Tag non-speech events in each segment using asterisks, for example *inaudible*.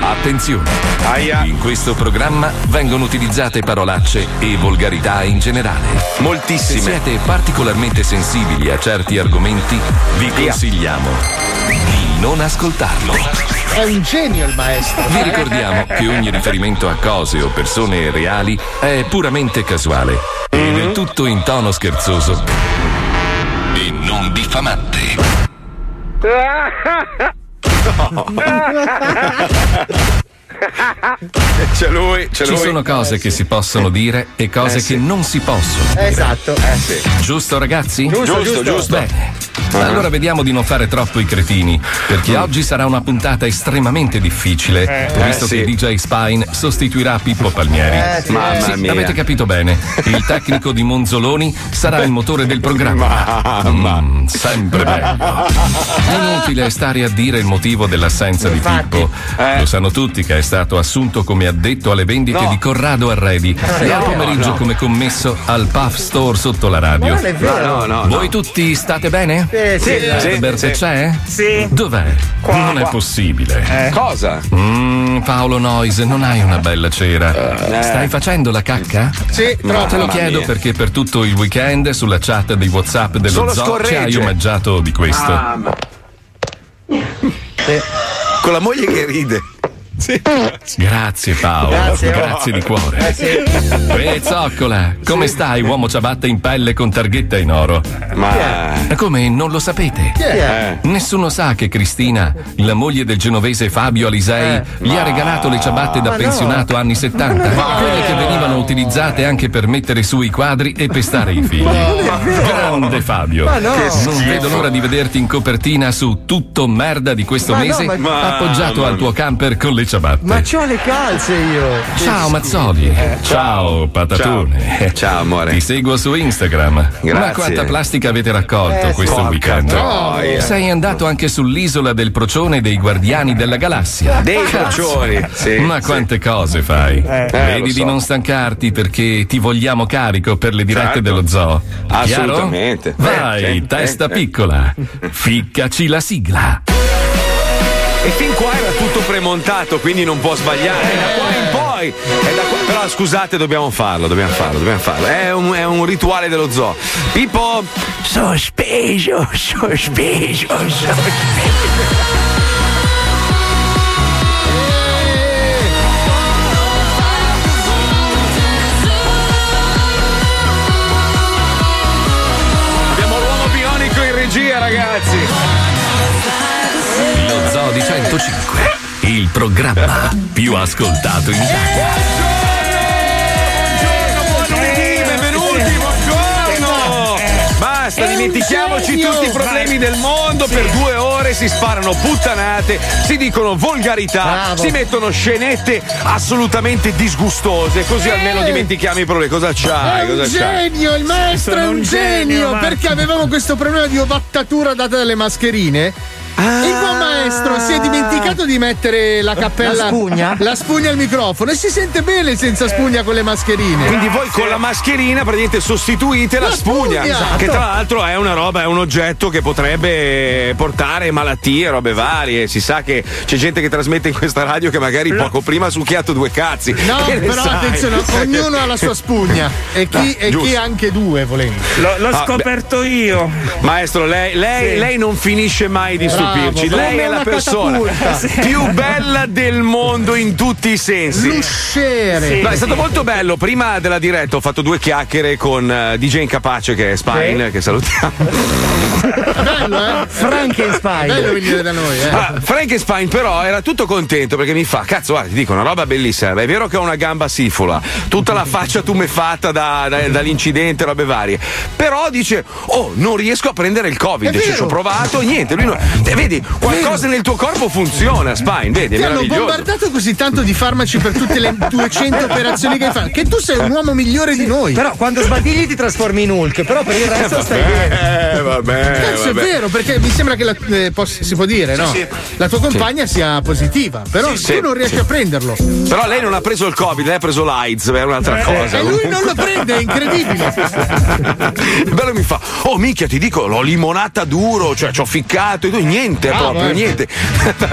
Attenzione! In questo programma vengono utilizzate parolacce e volgarità in generale. Moltissime. Se siete particolarmente sensibili a certi argomenti, vi consigliamo di non ascoltarlo. È un genio il maestro. Vi ricordiamo che ogni riferimento a cose o persone reali è puramente casuale e del tutto in tono scherzoso e non diffamante. *laughs* Oh. *laughs* *laughs* *laughs* C'è lui, c'è Ci lui. sono cose che si possono dire e cose Eh sì. che non si possono. dire. Esatto. Eh sì. Giusto ragazzi? Giusto, giusto, giusto. Bene. Allora vediamo di non fare troppo i cretini, perché oggi sarà una puntata estremamente difficile, visto Eh, sì. che DJ Spine sostituirà Pippo Palmieri. Eh, sì. Mamma Sì, mia. avete capito bene. Il tecnico di Monzoloni sarà il motore del programma. Mamma. Mm, sempre bello. *laughs* Inutile stare a dire il motivo dell'assenza di Pippo. Eh. Lo sanno tutti che è stato assunto come addetto alle vendite No. di Corrado Arredi e al no, pomeriggio no. come commesso al Puff Store sotto la radio. Non è vero. No, no, no. Voi tutti state bene? Sì, sì. Sì, Herbert sì. c'è? Sì. Dov'è? non è qua. possibile. Cosa? Mm, Paolo Noise, non hai una bella cera. Stai facendo la cacca? Sì, No, troppo. te lo chiedo mia. perché per tutto il weekend sulla chat dei WhatsApp dello Solo zoo ci hai omaggiato di questo. Mamma. Con la moglie che ride. Grazie Paolo, Grazie. grazie di cuore. Eh, sì. E zoccola, come stai, uomo ciabatta in pelle con targhetta in oro? Ma. Come, non lo sapete? È? Eh. Nessuno sa che Cristina, la moglie del genovese Fabio Alisei, gli ha regalato le ciabatte da Ma no. pensionato anni 70. Quelle che venivano utilizzate anche per mettere su i quadri e pestare i figli. Grande Fabio. Ma no. Non vedo l'ora di vederti in copertina su tutto merda di questo Ma no, mese, ma- appoggiato al tuo camper con le ciabatte. Ma c'ho le calze io. Ciao Mazzoli. Ciao Patatone. Ciao. Ciao, amore. Ti seguo su Instagram. Ma Grazie. quanta plastica avete raccolto Eh, questo weekend? troia. Sei andato anche sull'isola del procione dei guardiani della galassia. Dei Cazzo. crocioni. Sì, Ma sì. quante cose fai? Eh, Vedi lo di so. non stancarti perché ti vogliamo carico per le dirette Certo. dello zoo. Chiaro? Assolutamente. Vai, Eh, sì, testa eh, eh. piccola. Ficcaci la sigla. E fin qua era tutto premontato, quindi non può sbagliare. È da qua in poi. È da qua- Però scusate, dobbiamo farlo, dobbiamo farlo, dobbiamo farlo. È un, è un rituale dello zoo. Pippo. Sospeso, sospeso, sospeso. Abbiamo l'uomo bionico in regia, ragazzi. Lo Zoo di 105. Il programma più ascoltato in Italia. Buon lunedì, benvenuti, buongiorno! Basta, dimentichiamoci tutti i problemi del mondo. Per due ore si sparano puttanate, si dicono volgarità, Bravo. si mettono scenette assolutamente disgustose. Così almeno dimentichiamo i problemi. Cosa È c'hai? un Cosa c'hai? genio, il maestro Sono è un un genio, perché avevamo questo problema di ovattatura data dalle mascherine. Ah. Il buon maestro si è dimenticato di mettere la cappella La spugna? la spugna al microfono e si sente bene senza spugna con le mascherine. Quindi voi con la mascherina praticamente sostituite la, La spugna, spugna, esatto. che tra l'altro è una roba, è un oggetto che potrebbe portare malattie, robe varie. Si sa che c'è gente che trasmette in questa radio che magari poco prima ha succhiato due cazzi. No, *laughs* però sai? attenzione, ognuno ha la sua spugna e chi, Ah, e chi anche due volendo. L'ho, l'ho Ah, scoperto io. Maestro, lei, lei- Sì. lei non finisce mai di Bravo, stupirci. Lei è la persona catapulta. *laughs* più bella del mondo in tutti i sensi. Lusciere. Sì. No, è stato molto bello. Prima della diretta ho fatto due chiacchiere con eh, DJ Incapace, che è Spine, che salutiamo. Bello, eh? Frankenstein. Bello venire da noi, eh? Ah, Frankenstein però era tutto contento perché mi fa cazzo guarda ti dico una roba bellissima è vero che ho una gamba sifola tutta la faccia tumefatta da- da- dall'incidente robe varie però dice oh non riesco a prendere il covid Cioè, ci ho provato niente lui non- Eh, vedi qualcosa nel tuo corpo funziona Spine vedi Ti hanno bombardato così tanto di farmaci per tutte le 200 *laughs* operazioni che hai fatto, che tu sei un uomo migliore di noi. Però quando sbadigli ti trasformi in Hulk, però per il resto stai bene. eh vabbè, Cazzo, è vero, perché mi sembra che la, eh, poss- si può dire, no? La tua compagna sia positiva, però Sì, tu sì, non riesci sì. a prenderlo. però lei non ha preso il covid lei ha preso l'AIDS è un'altra cosa E lui non lo prende, è incredibile. Il *laughs* bello mi fa, oh minchia, ti dico, l'ho limonata duro, cioè ci ho ficcato e tu niente *laughs* Bravo, proprio, eh. niente.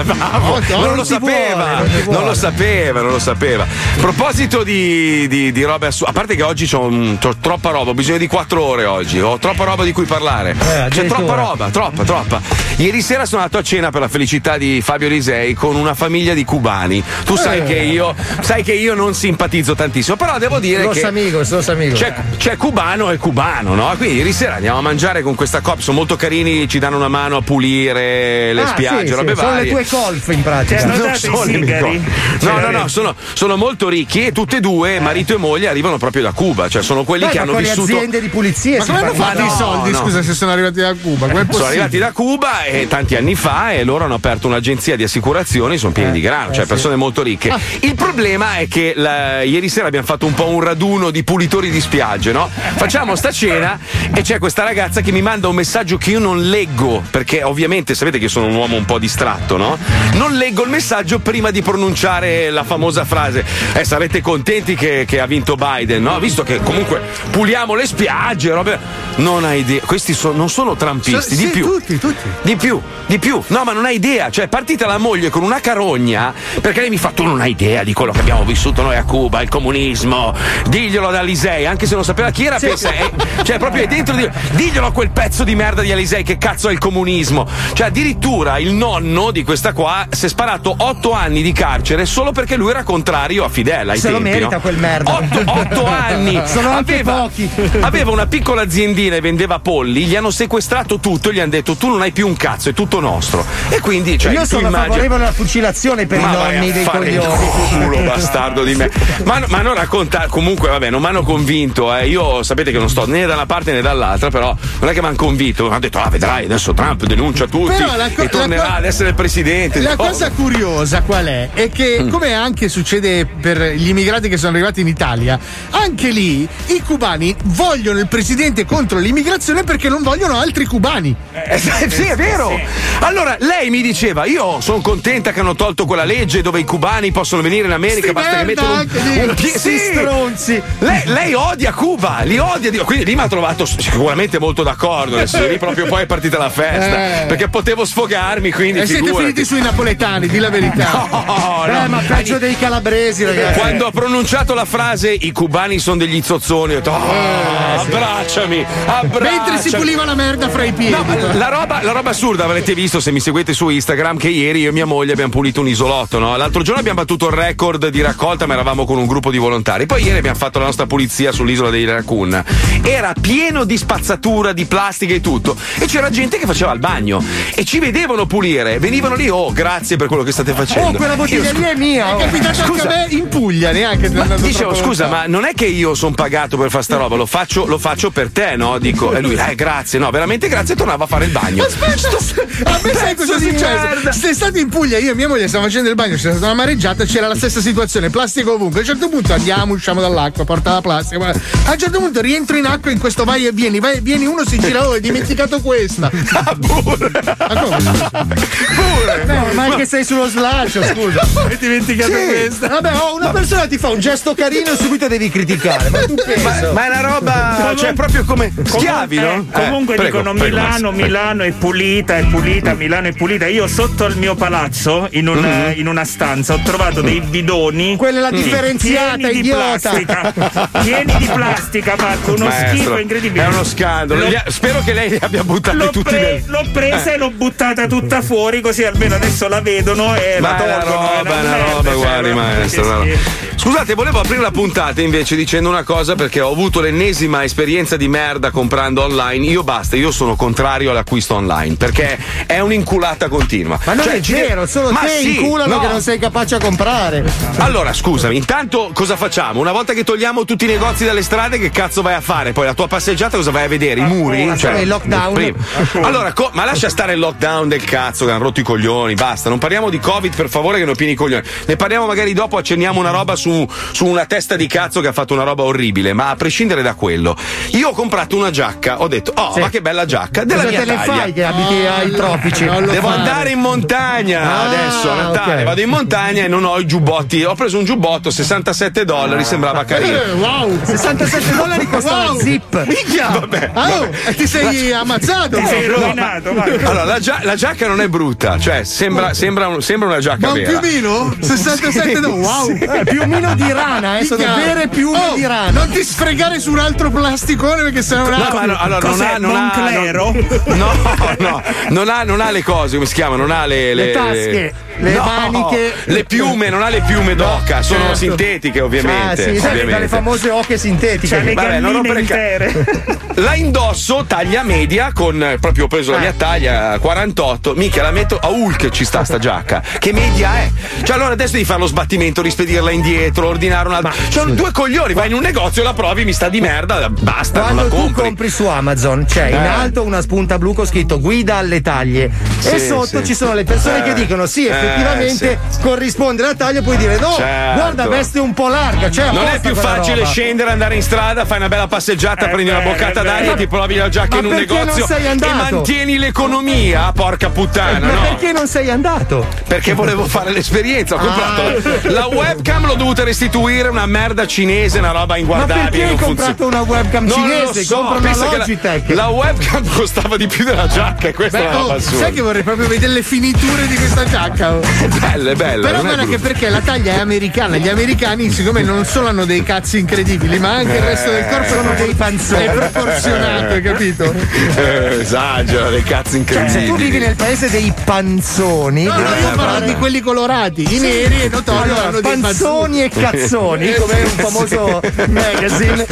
Bravo, No, non, non lo sapeva, vuole, non non, lo sapeva, non lo sapeva. A proposito di, di, di robe assurde, a parte che oggi c'ho, un- troppa roba, ho bisogno di quattro ore oggi, ho troppa roba di cui parlare. C'è addirittura. troppa roba, troppa, troppa. Ieri sera sono andato a cena per la felicità di Fabio Risei con una famiglia di cubani. Tu sai Eh. che io, sai che io non simpatizzo tantissimo, però devo dire Los che. amigos, los amigos. C'è, c'è cubano e cubano, no? Quindi ieri sera andiamo a mangiare con questa coppia, sono molto carini, ci danno una mano a pulire le Ah, spiagge, sì, sì, robe sono varie. le tue colf in pratica. Cioè, non sono i Ce No, no, no, sono, sono molto ricchi e tutte e due, marito e moglie, arrivano proprio da Cuba, cioè sono quelli Beh, che ma hanno vissuto. le aziende di pulizia Ma come hanno fa- fatto no, i soldi, no. scusa, se sono arrivati da Cuba? Come è Sono arrivati da Cuba e tanti anni fa e loro hanno aperto un'agenzia di assicurazioni, sono pieni di grano, cioè persone molto ricche. Il problema è che la- ieri sera abbiamo fatto un po' un raduno di pulitori di spiagge, no? Facciamo sta cena e c'è questa ragazza che mi manda un messaggio che io non leggo, perché ovviamente sapete che io sono un uomo un po' distratto, no? Non leggo il messaggio prima di pronunciare la famosa frase. Eh, sarete contenti che, che ha vinto Biden, no? Visto che comunque puliamo le spiagge, robe. Non hai idea. Questi so- non sono trampisti, So- di sì, più. tutti, tutti. Di più, di più. No, ma non hai idea. Cioè, partita la moglie con una carogna perché lei mi fa: Tu non hai idea di quello che abbiamo vissuto noi a Cuba, il comunismo. Diglielo ad Alisei, anche se non sapeva chi era, pensa. eh, cioè, proprio è dentro di. Diglielo a quel pezzo di merda di Alisei che cazzo è il comunismo. Cioè, addirittura il nonno di questa qua si è sparato otto anni di carcere solo perché lui era contrario a Fidel. ai Se lo tempi, merita no? quel merda. Otto, otto *laughs* anni. Sono anche aveva, pochi. *laughs* aveva una piccola aziendina e vendeva polli, gli hanno sequestrato tutto e gli hanno detto tu non hai più un cazzo, è tutto nostro. E quindi, cioè, Io sono immagini- favorevole alla fucilazione per ma i nonni dei coglioni. culo bastardo di me ma mi hanno raccontato comunque vabbè non mi hanno convinto eh. io sapete che non sto né da una parte né dall'altra però non è che mi hanno convinto mi hanno detto ah vedrai adesso Trump denuncia tutti Però la co- e tornerà la co- ad essere il presidente La Oh. cosa curiosa qual è? È che, Mm. come anche succede per gli immigrati che sono arrivati in Italia, anche lì i cubani vogliono il presidente contro l'immigrazione perché non vogliono altri cubani. Eh, sì, è vero. Allora, lei mi diceva: Io sono contenta che hanno tolto quella legge dove i cubani possono venire in America, Sti basta che mettono un, un pie- Sti sì. stronzi. Lei, lei odia Cuba, li odia. Quindi lì mi ha trovato sicuramente molto d'accordo. Adesso lì proprio poi è partita la festa. Eh. Perché potevo sfogarmi, quindi E siete figurati. finiti sui napoletani, di la verità. *laughs* Oh, Eh, no. ma peggio dei calabresi, ragazzi. Quando ho pronunciato la frase i cubani sono degli zozzoni, ho detto "Oh, abbracciami, abbracciami. Mentre si puliva la merda fra i piedi. No, la roba, la roba assurda, avrete visto se mi seguite su Instagram che ieri io e mia moglie abbiamo pulito un isolotto, no? L'altro giorno abbiamo battuto il record di raccolta, ma eravamo con un gruppo di volontari. Poi ieri abbiamo fatto la nostra pulizia sull'isola dei Raccoon. Era pieno di spazzatura, di plastica e tutto. E c'era gente che faceva il bagno. E ci vedevano pulire. Venivano lì, oh, grazie per quello che state facendo. Oh, quella bottiglia Io, lì è mia. È oh. capitato anche a me in Puglia, neanche ma dicevo, scusa, ma non è che io sono pagato per fare sta roba, lo faccio, lo faccio per te, no? Dico, e lui, eh, grazie, no, veramente grazie, tornava a fare il bagno. Aspetta, a me sai cosa è successo? Sei stato in Puglia, io e mia moglie stavamo facendo il bagno, c'era stata una mareggiata, c'era la stessa situazione, plastica ovunque. A un certo punto andiamo, usciamo dall'acqua, porta la plastica. guarda. A un certo punto rientro in acqua in questo vai e vieni, vai e vieni, uno si gira, oh, hai dimenticato questa. *laughs* Ah, pure. Ma come? Eh, ma anche sei sullo slancio, scusa. Hai dimenticato questa? Vabbè, oh, una persona ti fa un gesto carino e subito devi criticare. Ma tu pensa. Ma è una roba, cioè, proprio come schiavi, no? eh, comunque Eh, prego, dicono prego, Milano, prego. Milano è pulita, è pulita, Milano è pulita. Io sotto al mio palazzo, in, un- Mm-hmm. in una stanza, ho trovato dei bidoni. Quella è la differenziata, pieni di idiota. plastica. *laughs* pieni di plastica, Marco, uno Maestro, schifo incredibile. È uno scandalo. Ha- Spero che lei li abbia buttati L'ho, tutti pre- nel. l'ho presa Eh. e l'ho buttata tutta fuori, così almeno adesso la vedono e Ma la è una tolgono. roba, è una merda, roba, cioè, guardi, ma- maestro. una. Scusate, volevo aprire la puntata invece dicendo una cosa perché ho avuto l'ennesima esperienza di merda comprando online. Io basta, io sono contrario all'acquisto online perché è un'inculata continua. Ma non Cioè, è vero, solo Ma te sì, inculano no. che non sei capace a comprare. Allora, scusami, intanto cosa facciamo? Una volta che togliamo tutti i negozi dalle strade, che cazzo vai a fare? Poi la tua passeggiata cosa vai a vedere? I muri? Cioè, il lockdown. prima. Allora, co- ma lascia stare il lockdown del cazzo, che hanno rotto i coglioni, basta. Non parliamo di Covid, per favore, che ne ho pieni i coglioni. Ne parliamo magari dopo, accenniamo una roba su, su una testa di cazzo che ha fatto una roba orribile. Ma a prescindere da quello, io ho comprato una giacca, ho detto, oh, Sì. ma che bella giacca, della Cosa mia taglia. fai che abiti ai tropici? non Devo fare. andare in montagna Ah, adesso a Natale. ok. Vado in montagna e non ho i giubbotti. Ho preso un giubbotto, 67 dollari, sembrava carino. Eh, wow! 67 dollari costa la Wow. zip. Minchia, vabbè. Ah, oh, ti sei *laughs* ammazzato? Ti sei proprio. rovinato, Marco. Allora, la, gia- la giacca non è brutta, cioè sembra sembra, un- sembra una giacca Ma un vera. piumino? 67 no, wow! Eh, piumino di rana, eh, sono vere piume Oh, di rana. Non ti sfregare su un altro plasticone perché sennò un No, ma no, allora non ha, non ha, Monclero? non- no, no, non ha, non ha le cose, come si chiama? Non ha le, Le tasche, le no, maniche. le piume, non ha le piume d'oca, sono certo. sintetiche Ah, ovviamente. sì, sai, ovviamente. dalle famose oche sintetiche. C'ha le Vabbè, non intere. *laughs* La indosso taglia media con proprio ho preso la mia taglia 48. Mica la metto a Hulk ci sta sta giacca. Che media è? Cioè allora adesso devi fare lo sbattimento, rispedirla indietro, ordinare un'altra. Cioè due coglioni, vai in un negozio e la provi, mi sta di merda, basta, non Quando la tu compri. compri su Amazon c'è in Eh. alto una spunta blu con scritto guida alle taglie e Sì, sotto sì. ci sono le persone Eh. che dicono sì Eh, effettivamente corrisponde alla taglia puoi dire no Certo. guarda veste un po' larga cioè Non è più facile roba. scendere, andare in strada, fai una bella passeggiata, È prendi una boccata è d'aria, vero. ti provi la giacca Ma in un negozio e mantieni l'economia, porca puttana, ma no? perché non sei andato? Perché volevo fare l'esperienza. Ho Ah. comprato la webcam, l'ho dovuta restituire, una merda cinese, una roba ma inguardabile. perché hai comprato funziona. una webcam Non cinese lo so, compra una Logitech La, la webcam *laughs* costava di più della giacca, e questa Beh, è una roba oh, sai che vorrei proprio vedere le finiture di questa giacca. *laughs* È bella, è bella. Però non è guarda che brutta. perché la taglia è americana, gli americani, siccome non solo hanno dei cazzi incredibili, ma anche il resto del corpo sono sono dei panzoni. È proporzionato, hai *laughs* capito? Eh, esagera, dei cazzi Cioè, se incredibili. tu vivi nel paese dei panzoni No, no, io parlo di quelli colorati, i neri e notorio Allora, hanno panzoni e cazzoni, *laughs* come un famoso magazine,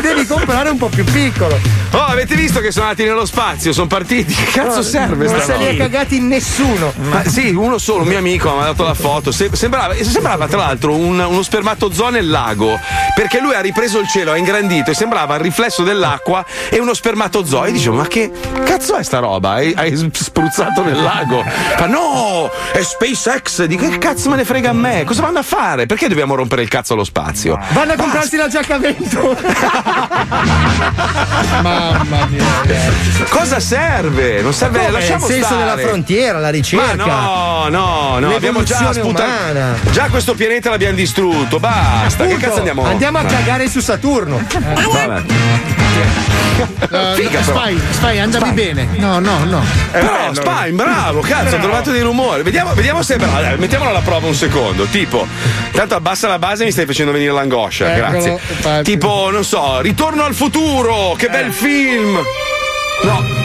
devi comprare un po' più piccolo. Oh, avete visto che sono andati nello spazio? Sono partiti. Che cazzo serve Non se li è cagati nessuno. Ma sì, uno solo, un mio amico mi ha dato la foto. Se- sembrava, sembrava tra l'altro un- uno spermatozoo nel lago. Perché lui ha ripreso il cielo, ha ingrandito e sembrava il riflesso dell'acqua e uno spermatozoo. E dicevo, ma che cazzo è sta roba? Hai, hai spruzzato nel lago? Ma no! È SpaceX! Dico, che cazzo me ne frega a me? Cosa vanno a fare? Perché dobbiamo rompere il cazzo allo spazio? Vanno a comprarsi la giacca a vento. *laughs* Mamma mia. Cosa serve? Non serve, Come? Il lasciamo senso stare. della frontiera, la Ma ricerca. no, no, no, abbiamo già sputato. Già questo pianeta l'abbiamo distrutto, basta. che Appunto, cazzo andiamo? Andiamo a Eh, cagare su Saturno. Vabbè. Uh, Figa. Spy, Spy, andavi bene. No, no, no. Però Spine, bravo, cazzo, ho trovato dei rumori. Vediamo, vediamo se è bravo. Dai, mettiamolo alla prova un secondo. Tipo, tanto abbassa la base e mi stai facendo venire l'angoscia. Eccolo, grazie. infatti. Tipo, non so, Ritorno al futuro, che bel film. No.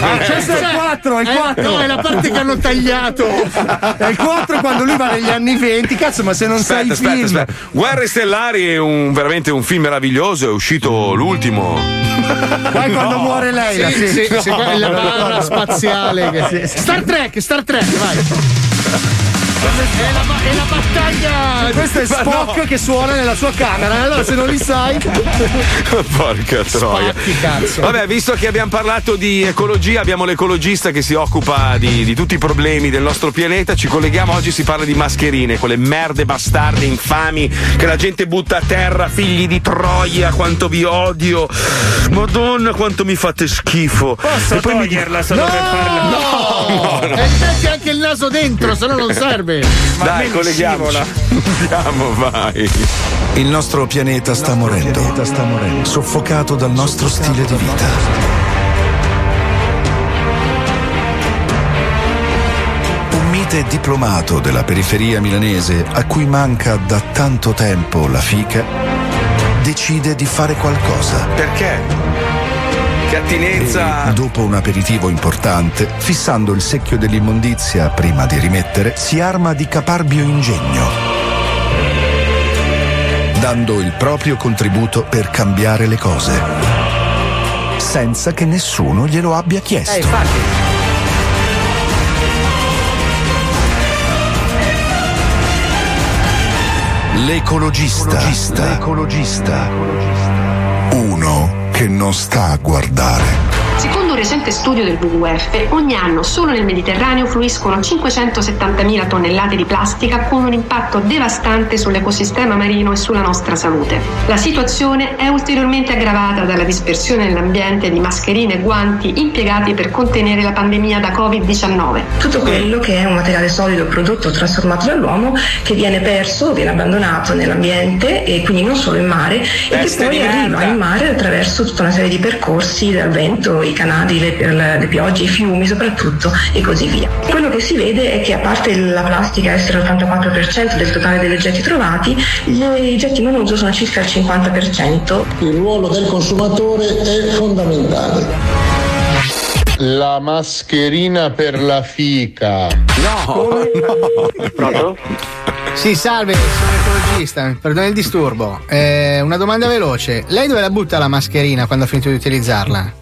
Ah, questo è il 4, è il Eh, 4. no, è la parte che hanno tagliato. È il 4 quando lui va negli anni 20. Cazzo, ma se non sai Aspetta, i aspetta, film. aspetta. Guerre Stellari è un, veramente un film meraviglioso, è uscito l'ultimo. Poi quando muore lei, la Sì, sì, sì, quella è la barra No. spaziale. che- Star Trek, Star Trek, vai. È la, è la battaglia. Questo è Spock no. che suona nella sua camera. Allora, se non li sai, *laughs* Porca troia. Spacchi, cazzo. Vabbè, visto che abbiamo parlato di ecologia, abbiamo l'ecologista che si occupa di, di tutti i problemi del nostro pianeta. Ci colleghiamo oggi, si parla di mascherine, quelle merde bastarde, infami, che la gente butta a terra, figli di Troia, quanto vi odio. Madonna, quanto mi fate schifo. Posso E poi mi- toglierla solo per farla? No, E metti anche il naso dentro, se no non serve. Ma Dai, colleghiamoci. scivola. Andiamo, vai. Il nostro pianeta sta morendo, soffocato dal nostro stile di vita. Un mite diplomato della periferia milanese a cui manca da tanto tempo la fica, decide di fare qualcosa. Perché? Che attinenza. E, dopo un aperitivo importante, fissando il secchio dell'immondizia prima di rimettere, si arma di caparbio ingegno, dando il proprio contributo per cambiare le cose, senza che nessuno glielo abbia chiesto. eh, infatti. L'ecologista. L'ecologista. Uno che non sta a guardare. Recente studio del WWF, ogni anno solo nel Mediterraneo fluiscono 570.000 tonnellate di plastica con un impatto devastante sull'ecosistema marino e sulla nostra salute. La situazione è ulteriormente aggravata dalla dispersione nell'ambiente di mascherine e guanti impiegati per contenere la pandemia da Covid-19. tutto quello che è un materiale solido prodotto o trasformato dall'uomo che viene perso, viene abbandonato nell'ambiente e quindi non solo in mare e che Peste poi arriva in mare attraverso tutta una serie di percorsi dal vento, i canali caldi, le, le- le piogge, i fiumi soprattutto e così via. Quello che si vede è che a parte la plastica essere l'84% del totale degli oggetti trovati, gli oggetti monouso sono circa il 50%. Il ruolo del consumatore è fondamentale. La mascherina per la fica. No, Pronto? Sì, salve, sono ecologista, perdoni il disturbo. Eh, una domanda veloce. Lei dove la butta la mascherina quando ha finito di utilizzarla?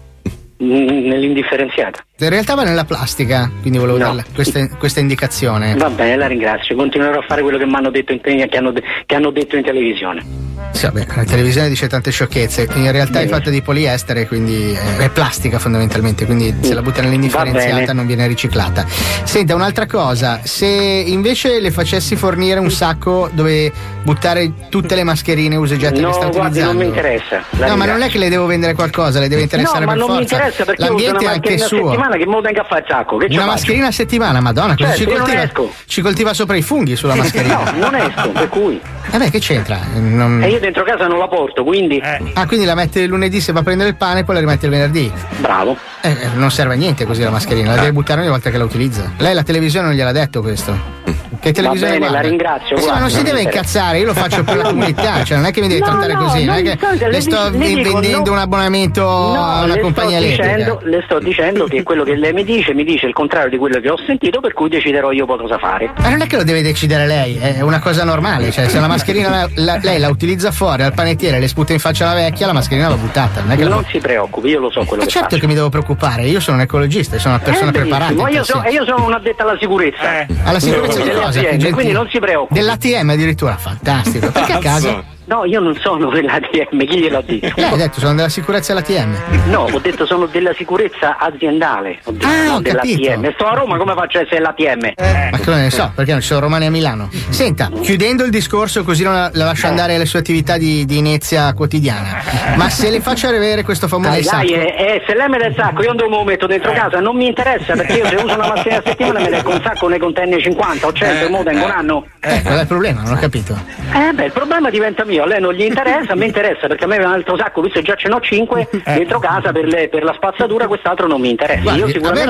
Nell'indifferenziata. In realtà va nella plastica, quindi volevo darle questa, questa indicazione. Va bene, la ringrazio. Continuerò a fare quello che mi hanno detto in, che hanno, che hanno detto in televisione. Sì, vabbè, la televisione dice tante sciocchezze. In realtà è fatta di poliestere, quindi eh, è plastica fondamentalmente, quindi se la butta nell'indifferenziata bene. non viene riciclata. Senta, un'altra cosa, se invece le facessi fornire un sacco dove buttare tutte le mascherine useggiate No, che sta guardi, utilizzando. non mi interessa. No, ma non è che le devo vendere qualcosa, le deve interessare no, ma per non mi forza. interessa perché L'ambiente una è anche suo. settimana che mo tengo a fare il sacco. Che Una mascherina a settimana, madonna, cosa Certo, ci coltiva? Ci coltiva sopra i funghi sulla mascherina. No, non esco, per cui. Vabbè, che c'entra? Non- E io dentro casa non la porto, quindi. Ah, quindi la mette il lunedì se va a prendere il pane e poi la rimette il venerdì. Bravo. Eh, eh, non serve a niente così la mascherina, la deve buttare ogni volta che la utilizza. Lei la televisione non gliel'ha detto questo. Che televisione bene, guarda? la ringrazio, Sì, ma guarda, non si deve incazzare, io lo faccio per la *laughs* comunità, cioè non è che mi deve No, trattare no, così, non è che so, le le sto dico- vendendo no. un abbonamento a una le compagnia sto elettrica. dicendo, le sto dicendo che quello che lei mi dice, mi dice il contrario di quello che ho sentito, per cui deciderò io poi cosa fare. Ma non è che lo deve decidere lei, è una cosa normale, cioè se la mascherina la- la- lei la utilizza fuori al panettiere, le sputa in faccia la vecchia, la mascherina va buttata, non è che la Non si preoccupi, io lo so quello Ma che certo faccio. che mi devo preoccupare, io sono un ecologista, sono una persona Eh, preparata. io, so- e io sono un addetto alla sicurezza. Alla sicurezza di delle cosa? gentile. quindi non si preoccupi. Dell'ATM addirittura, fantastico. Perché a casa? No, io non sono dell'ATM, chi gliel'ha *laughs* detto? Lei ha detto sono della sicurezza dell'ATM. No, ho detto sono della sicurezza aziendale, ho detto, Ah, non ho dell'ATM. Sto a Roma, come faccio a essere l'ATM? Ma come ne so, perché non ci sono romani a Milano. Senta, chiudendo il discorso così non la, la lascio andare alle sue attività di, di inezia quotidiana. Ma se le faccio avere questo famoso Dai, dai, sacco. eh, eh, se lei me dà il sacco, io me lo metto dentro casa? Non mi interessa perché io se uso una mascherina a settimana me leggo un sacco ne contenne 50 o 100 e mo tengo un anno. Eh, qual è il problema? Non ho capito. Eh beh, il problema diventa mio, a lei non gli interessa, a me interessa perché a me un altro sacco, visto che già ce n'ho 5 dentro casa per, le- per la spazzatura, quest'altro non mi interessa. Guardi, io a, me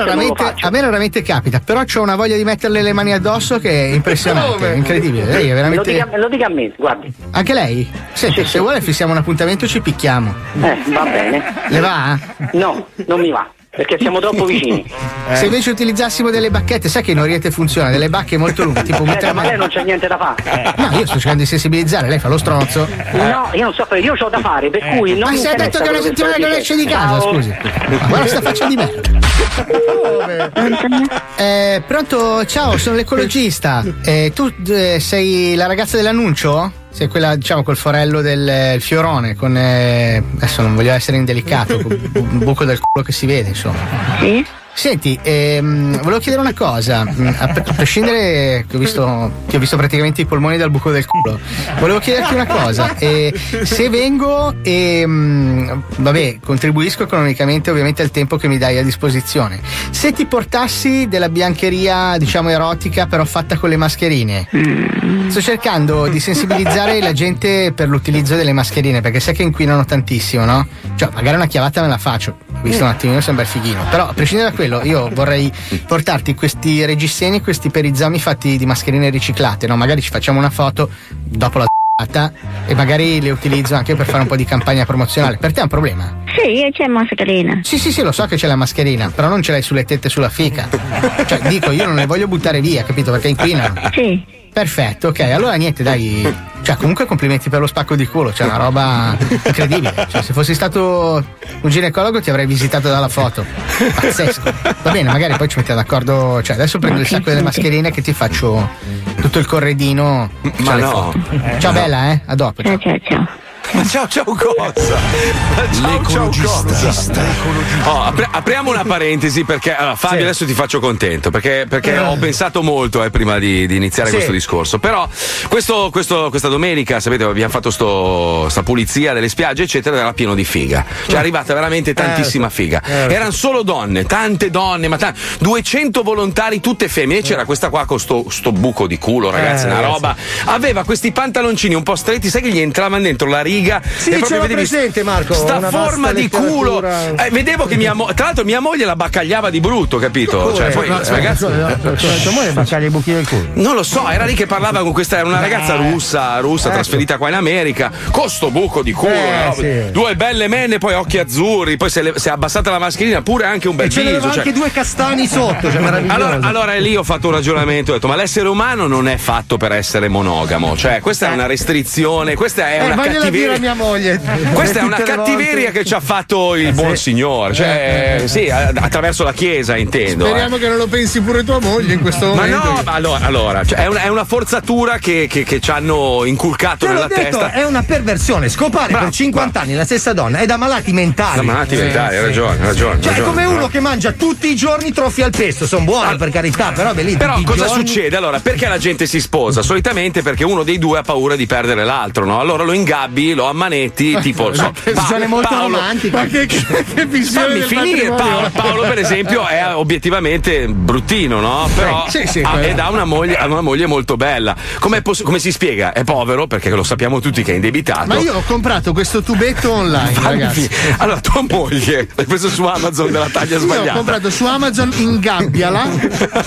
a me raramente capita, però ho una voglia di metterle le mani addosso che è impressionante, è incredibile. Lei è Me lo, veramente. dica, lo dica a me, guardi. Anche lei? Senti, se vuole fissiamo un appuntamento ci picchiamo. Eh, va bene. Le va? No, non mi va, perché siamo troppo vicini. *laughs* Se invece utilizzassimo delle bacchette, sai che in Oriente funziona, delle bacche molto lunghe, tipo un metro Senta, e ma lei non c'è niente da fare. No, io sto cercando di sensibilizzare, lei fa lo stronzo. No, io non so fare, io ho da fare, per cui non Ma mi si è detto che una settimana non esce di casa, Ciao. scusi. Ma guarda sta faccia di merda. Eh, pronto, ciao, sono l'ecologista. Eh, tu eh, sei la ragazza dell'annuncio? Sei quella, diciamo, col forello del eh, fiorone, con. eh, adesso non voglio essere indelicato, *laughs* con un buco del culo che si vede, insomma. Sì? Senti, ehm, volevo chiedere una cosa, Mm, a, pre- a prescindere che ho, visto, che ho visto praticamente i polmoni dal buco del culo, volevo chiederti una cosa, eh, se vengo e mm, vabbè, contribuisco economicamente ovviamente al tempo che mi dai a disposizione, se ti portassi della biancheria diciamo erotica però fatta con le mascherine, sto cercando di sensibilizzare la gente per l'utilizzo delle mascherine perché sai che inquinano tantissimo, no? Cioè magari una chiavata me la faccio, visto un attimino sembra fighino, però a prescindere da quello io vorrei portarti questi reggiseni questi perizomi fatti di mascherine riciclate, no? Magari ci facciamo una foto dopo la e magari le utilizzo anche per fare un po' di campagna promozionale. Per te è un problema? Sì, c'è mascherina. Sì, sì, sì, lo so che c'è la mascherina, però non ce l'hai sulle tette e sulla fica. Cioè, dico, io non le voglio buttare via, capito? Perché inquinano. Sì. Perfetto, ok, allora niente, dai. Cioè, comunque complimenti per lo spacco di culo, c'è una roba incredibile. Cioè, se fossi stato un ginecologo ti avrei visitato dalla foto. Pazzesco. Va bene, magari poi ci mettiamo d'accordo. Cioè, adesso prendo il sacco delle mascherine che ti faccio tutto il corredino. Ma no. Ciao bella, eh? A dopo. Ciao, ciao, ciao. *laughs* Ma ciao ciao cosa? Ma ciao ciao cosa? Oh, apri- apriamo una parentesi perché allora, Fabio adesso ti faccio contento perché, perché ho pensato molto eh, prima di, di iniziare Sì. questo discorso. Però questo- questo- questa domenica, sapete, abbiamo fatto sto, sta pulizia delle spiagge, eccetera, era pieno di figa. Cioè è arrivata veramente tantissima figa. Erano solo donne, tante donne, ma tan- 200 volontari, tutte femmine. C'era questa qua con sto, sto buco di culo, ragazzi, Eh, una roba. Aveva questi pantaloncini un po' stretti, sai che gli entravano dentro la riga riga. Sì, e ce l'ho presente, Marco, Sta forma di culo. Eh, vedevo che mia moglie. Tra l'altro, mia moglie la baccagliava di brutto, capito? Cioè, poi, Ma- aspetta, ragazzi. tua moglie baciare i buchi del culo. Non lo so, era lì che parlava con questa, era una ragazza russa, russa Ecco. trasferita qua in America, con sto buco di culo, Eh, no? sì. due belle menne, poi occhi azzurri, poi se, le- se è abbassata la mascherina pure anche un bel E ce viso. cioè- anche due castani sotto, cioè allora, allora lì ho fatto un ragionamento, ho detto: ma l'essere umano non è fatto per essere monogamo. Cioè, questa è una restrizione, questa è Eh, una cattiveria. A mia moglie. *laughs* Questa è una cattiveria che ci ha fatto il Eh, buon sì. signore. Cioè, sì, a- attraverso la chiesa, intendo. eh. Speriamo che non lo pensi pure tua moglie in questo Ma momento. no, ma allora, allora, cioè, è, una, è una forzatura che, che- che ci hanno inculcato Te l'ho nella detto, testa. è una perversione. Scopare per 50 anni la stessa donna è da malati mentali. Da malati mentali, hai ragione, hai ragione. Cioè, hai è ragione. come uno che mangia tutti i giorni trofie al pesto. Sono buoni, per carità, però lì Però cosa giorni- succede? Allora, perché la gente si sposa? Solitamente perché uno dei due ha paura di perdere l'altro, no? Allora lo ingabbi, lo ammanetti, *laughs* tipo, so, Che visione molto Paolo- romantica. Ma che, *laughs* che, che visione finire. Paolo, Paolo, per esempio è obiettivamente bruttino, no? Però Sì, sì, ha, ed ha una moglie, ha una moglie molto bella. Com'è poss- come si spiega? È povero perché lo sappiamo tutti che è indebitato. Ma io ho comprato questo tubetto online, Fammi ragazzi. Allora, tua moglie l'hai preso su Amazon della taglia Io ho sbagliata. comprato su Amazon ingabbiala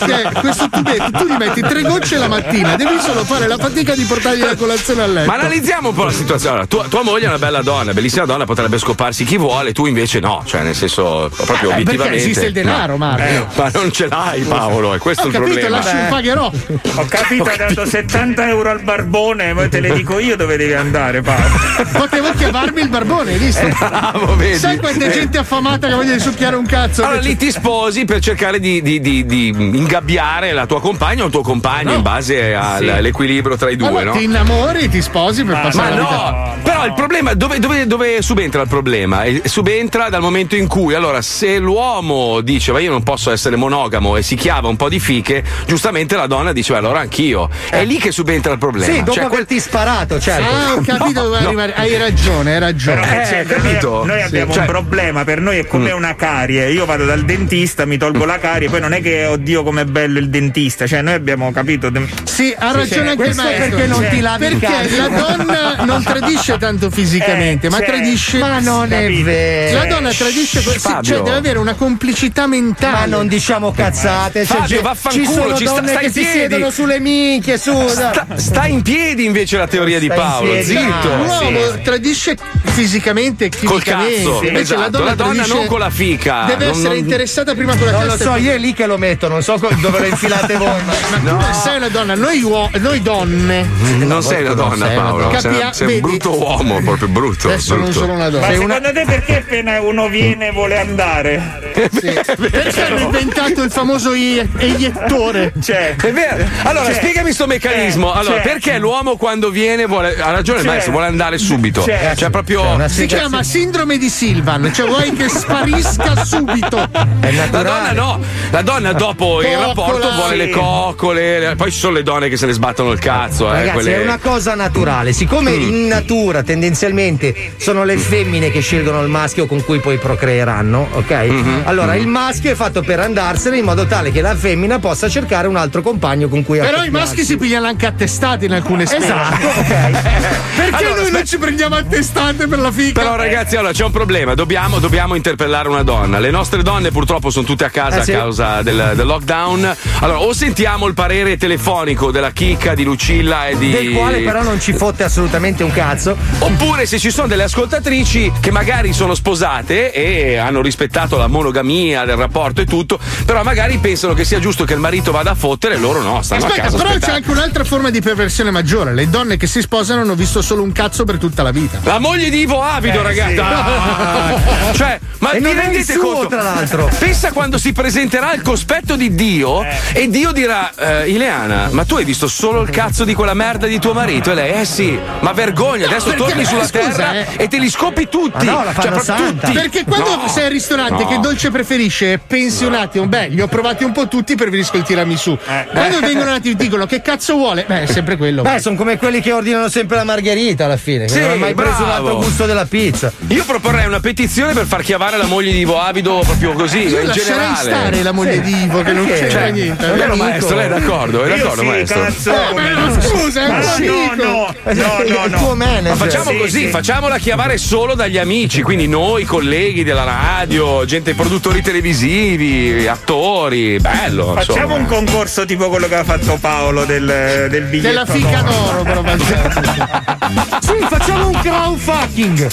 che è questo tubetto tu gli metti tre gocce la mattina devi solo fare la fatica di portargli la colazione a letto Ma analizziamo un po' la situazione. Allora, tua, tua moglie è una bella donna, bellissima donna, potrebbe scoparsi chi vuole, tu invece no, cioè nel senso proprio Eh, obiettivamente. perché esiste il denaro, no. Marco. Eh, ma non ce l'hai, Paolo, è questo ho il capito problema. lasci un pagherò Ho capito, hai dato 70 euro al barbone, ma te le dico io dove devi andare, Paolo. potevo chiavarmi il barbone hai visto? Bravo, vedi? sai quanta Eh. gente affamata che voglia di succhiare un cazzo Allora lì ti sposi per cercare di, di- di- di ingabbiare la tua compagna o il tuo compagno No. in base al- all'equilibrio tra i due, Allora, no? ti innamori ti sposi per Ma passare la vita no, però il problema dove, dove- dove subentra il problema? Eh, Subentra dal momento in cui, allora, se l'uomo dice ma io non posso essere monogamo e si chiava un po' di fiche, giustamente la donna dice "Beh, allora anch'io. È lì che subentra il problema. Sì, dopo Cioè, quel- averti sparato, certo. Ah, ho capito dove no. arrivare. Hai ragione, hai ragione. Però, Eh, cioè, capito? Noi, noi Sì. abbiamo Cioè- un problema, per noi è come una carie. Io vado dal dentista, mi tolgo la carie, poi non è che oddio com'è bello il dentista, cioè noi abbiamo capito. Sì, ha ragione sì, anche il questo è maestro. perché non ti lavi Perché la donna non tradisce tanto fisicamente, Eh, ma cioè, tradisce. Ma non è vero. La donna tradisce, sì, Fabio. cioè deve avere una complicità mentale. Ma non diciamo cazzate. C'è Fabio, vaffanculo, ci sono ci sta- donne stai che si piedi. siedono sulle minchie, su. Sta, sta in piedi invece la teoria di Sta Paolo, piedi. zitto. L'uomo tradisce fisicamente e Col chimicamente. cazzo, Invece esatto. la donna, La donna tradisce- non con la fica. Deve Non- essere non- interessata prima con la Non lo testa. so, io è lì che lo metto, non so dove lo infilate voi. Ma... Ma tu non sei una donna, noi, uo- noi donne. Non sei una donna, Paolo. Sei, un vedi? brutto uomo, proprio brutto. Adesso non brutto. sono una Ma donna. secondo te perché appena uno viene vuole andare? *laughs* Perché hanno inventato il famoso ie- eiettore? Cioè, È vero. Allora, Cioè, spiegami sto meccanismo. cioè, Allora, cioè. perché l'uomo quando viene vuole. Ha ragione il maestro, vuole andare subito. cioè, Cioè, proprio. Si chiama sindrome di Silvan, cioè vuoi che sparisca *laughs* subito. È La naturale. donna no, la donna dopo il Coccola, rapporto vuole le sì. coccole, le- poi ci sono le donne che se ne sbattono il cazzo, eh, Ragazzi, quelle- è una cosa naturale. Siccome Mm. in natura tendenzialmente sono le femmine che scelgono il maschio con cui poi procreeranno, ok? Mm-hmm. Allora il maschio è fatto per andarsene in modo tale che la femmina possa cercare un altro compagno con cui Però i maschi si pigliano anche a testate in alcune specie. Esatto, ok. *laughs* Perché Allora, noi non ci prendiamo a testate per la fica? Però ragazzi, allora c'è un problema, dobbiamo, dobbiamo interpellare una donna. Le nostre donne purtroppo sono tutte a casa Eh, sì. a causa del, del lockdown. Allora, o sentiamo il parere telefonico della chicca di Lucilla e di. Del quale però non ci fotte assolutamente un cazzo. Oppure se ci sono delle ascoltatrici che magari sono sposate e hanno rispettato la monogamia del rapporto e tutto, però magari pensano che sia giusto che il marito vada a fottere e loro no, stanno a Aspetta, casa. però c'è aspettando. anche un'altra forma di perversione maggiore. Le donne che si sposano hanno visto solo un cazzo per tutta la vita. La moglie di Ivo Avido, Eh, ragazzi. sì. Ah, *laughs* cioè, ma E vi non è il rendete suo, conto? tra l'altro. Pensa quando si presenterà il cospetto di Dio e Dio dirà: eh, Ileana, ma tu hai visto solo il cazzo di quella merda di tuo marito? E lei, eh sì, ma vergogna, adesso perché- torni sulla scusa, terra eh. e te li scopi tutti. Ma no, la fanno santa. tutti. Perché quando No. sei al ristorante, No. che dolce preferisce? Pensi un attimo, beh, li ho provati un po' tutti, preferisco il tiramisù. Quando vengono un attimo e dicono che cazzo vuole, beh, è sempre quello. Beh, sono come quelli che ordinano sempre la margherita alla fine, Sì, non hanno mai preso un bravo. altro gusto della pizza. Io proporrei una petizione per far chiavare la moglie di Ivo Avido proprio così, Io in lascerei generale. stare la moglie Sì. di Ivo, che non c'entra Cioè, niente. è vero amico. maestro, lei è d'accordo? È d'accordo sì, maestro? cazzo. Eh, ma no, scusa, è un no, amico. no, No, no, *laughs* Il no. tuo manager. Facciamo Sì, così, sì. facciamola chiamare solo dagli amici, quindi noi, colleghi della radio, gente, produttori televisivi, attori, bello. Facciamo insomma. un concorso tipo quello che ha fatto Paolo del, del biglietto. Della fica d'oro, però *laughs* Sì, facciamo un crowdfucking.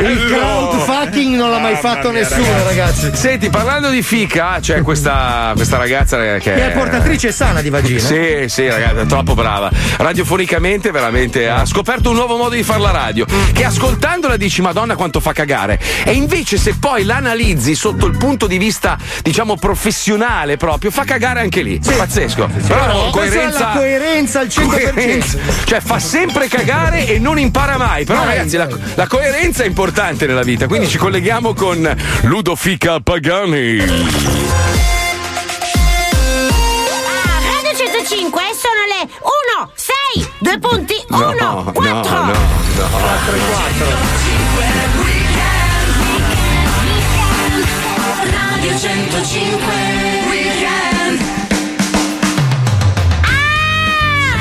Il crowdfucking non l'ha mai fatto nessuno, ragazzi. Senti, parlando di fica, c'è questa, questa ragazza che, Che è portatrice sana di vagina. Sì, sì, ragazzi, è troppo brava. Radiofonicamente, veramente ha scoperto un nuovo modo di fare la radio. Che ascoltandola dici, Madonna, quanto fa cagare. E invece, se poi l'analizzi sotto il punto di vista, diciamo, professionale proprio, fa cagare anche lì. Pazzesco. Però Però è coerenza. la coerenza al 100%. coerenza. Cioè, fa sempre cagare e non impara mai. Però, Mai. ragazzi, la, la coerenza è importante nella vita. Quindi ci colleghiamo con Ludofica Pagani. Radio 105 sono le 1, 6, 2 punti, 1, 4. Radio 105 Weekend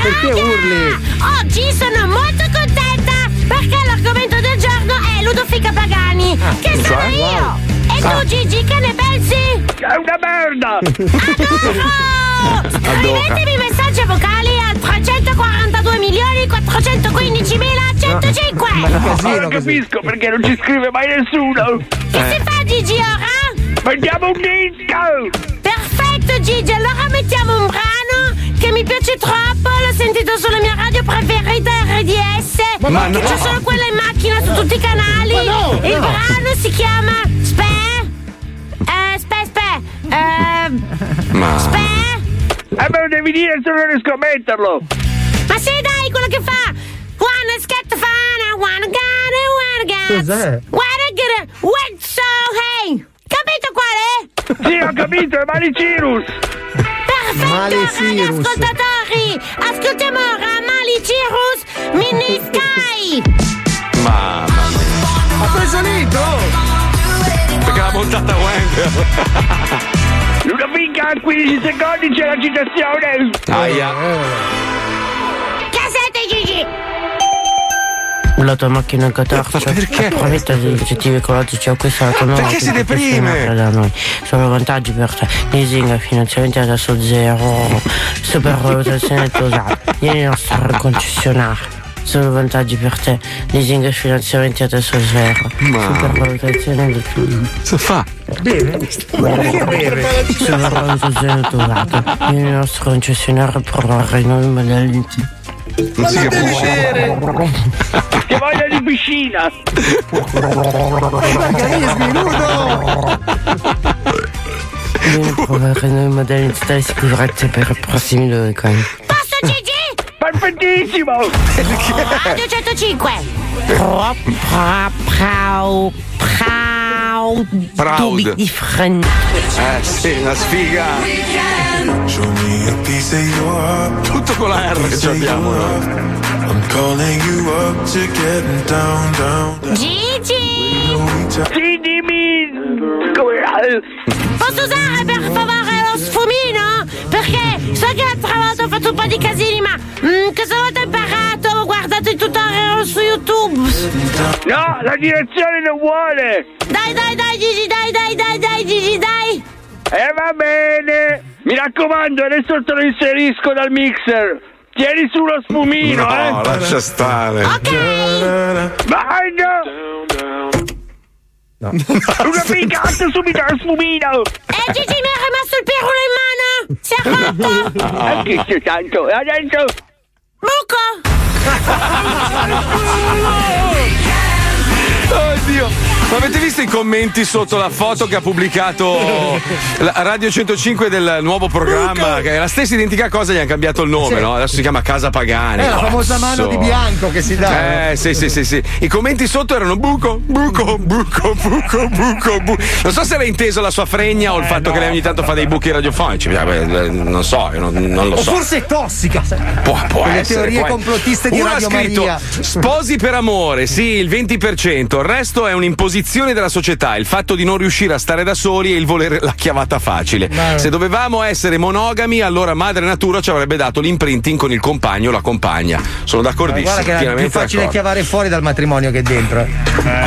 Perché urli? Oggi sono molto contenta perché l'argomento del giorno è Ludofica Pagani, che sono cioè? io. Wow. E tu Ah. Gigi, che ne pensi? È una merda! Adoro! Scrivetemi messaggi vocali al 342 milioni 415 mila 105 Ora capisco perché non ci scrive mai nessuno! Che si fa Gigi ora? Mettiamo un disco! Perfetto Gigi, allora mettiamo un brano che mi piace troppo, l'ho sentito sulla mia radio preferita RDS, Ma- ma che no. c'è solo quella in macchina su tutti i canali. Ma no, Il no. brano si chiama Spe. Eh, spe, spe. Eh, Ma. Eh, me lo devi dire se non riesco a metterlo! Ma sì, dai, quello che fa. Wanna scat fana, wanna gana, wanna gas. Cos'è? Wanna get a wet so hey. Capito qual è? Sì, ho capito, è Malicirus! Perfetto, Malicirus. ascoltatori! Ascoltiamo ora Malicirus Mini Sky! Mamma mia. Ha preso l'intro! Perché l'ha montata Wang. Una finca a 15 secondi c'è la citazione! Aia. La tua macchina è catartica. Perché? Approfitta degli incentivi ecologici acquista la tua nuova Perché si deprime? da noi. Sono vantaggi per te. Leasing, finanziamenti adesso zero. Supervalutazione tosata. Vieni al nostro concessionario. Solo vantaggi per te. Leasing e finanziamenti adesso zero. Ma- Supervalutazione di Si fa? Bene? Perché beve? Supervalutazione. Vieni al nostro concessionario per provare i nuovi modelli. Non si capisce. Che voglia di piscina! Organismi, nudo! Vieni a provare i nuovi modelli in totale sicurezza per i prossimi due weekend. Posso Gigi? Perfettissimo! Radio 105! Pro, pra, prau, prau, Proud. be different. Eh sì, una sfiga. Tutto con la R ci abbiamo. I'm calling you up to getting down, down. Gigi! Sì, dimmi! Come... Posso usare per favore lo sfumino? Perché so che l'altra volta ho fatto un po' di casini, ma mm, questa volta ho imparato, ho guardato i tutorial su YouTube. No, la direzione non vuole! Dai, dai, dai, Gigi, dai, dai, dai, dai, Gigi, dai! E va bene! Mi raccomando, adesso te lo inserisco dal mixer! Tieni su lo spumino, No, eh! lascia stare. Vai, no! Una picante subito lo spumino! Eh, Gigi, mi è rimasto il pirolo in mano! Si è rotto! Ah, *laughs* che c'è tanto! E adesso... Oddio. Ma avete visto i commenti sotto la foto che ha pubblicato *laughs* la Radio 105 del nuovo programma? Che è la stessa identica cosa, gli hanno cambiato il nome, Sì. no? Adesso si chiama Casa Pagani. È la famosa mano di bianco che si dà. Eh, sì, sì, sì, sì. I commenti sotto erano buco, buco, buco, buco, buco, buco. Non so se era inteso la sua fregna o il fatto che lei ogni tanto fa dei buchi radiofonici. Eh, beh, Non so, non, non lo O so. forse è tossica. Può, può Quelle essere, teorie può- complottiste di Uno Radio ha scritto Maria. sposi per amore, sì, il 20%, il resto è un'imposizione della società, il fatto di non riuscire a stare da soli e il volere la chiavata facile. Ma- Se dovevamo essere monogami, allora madre natura ci avrebbe dato l'imprinting con il compagno o la compagna. Sono Ma d'accordissimo. guarda che è più facile d'accordo. chiavare fuori dal matrimonio che dentro. eh.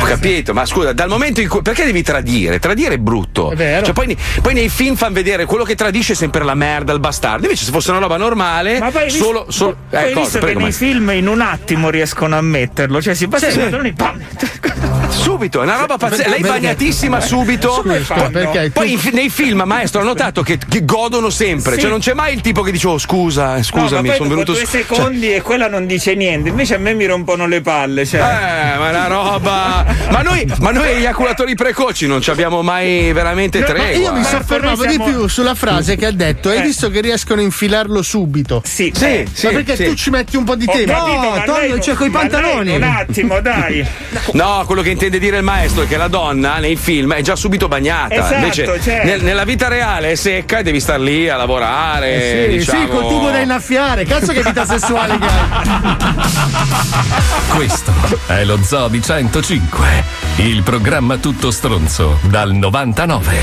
Ho capito, ma scusa, dal momento in cui. Perché devi tradire? Tradire è brutto. È vero. Cioè, poi, poi nei film fanno vedere quello che tradisce è sempre la merda, il bastardo. Invece, se fosse una roba normale, Ma poi solo. solo poi hai eh, cosa? visto Prego, che nei ma- film in un attimo riescono a metterlo, cioè si passa Sì. i pantaloni, pam, *laughs* Subito, è una roba pazzesca. Lei Perché- bagnatissima subito. Come Poi- Poi in fi- nei film, maestro, ho notato che, che godono sempre. Sì. Cioè, non c'è mai il tipo che dice: Oh, scusa, eh, No, scusami, ma poi sono venuto. due Cioè, secondi e quella non dice niente, invece a me mi rompono le palle. Cioè. Eh, ma una roba. Ma noi, ma noi eiaculatori precoci non ci abbiamo mai veramente Ma tre. io mi soffermavo noi di siamo- più sulla frase che ha detto: Hai Eh. visto che riescono a infilarlo subito? Sì, Sì, eh, sì, Ma perché sì. tu ci metti un po' di ho tempo? capito, No, ma togli- lei- cioè, coi pantaloni. Un attimo, dai. No, quello che intende dire il maestro è che la donna nei film è già subito bagnata. Esatto, Invece cioè- nel- nella vita reale è secca e devi star lì a lavorare. Eh sì, diciamo... sì, col tubo da innaffiare. Cazzo che vita sessuale che hai. *laughs* Questo è lo Zoo di 105, il programma tutto stronzo dal 99.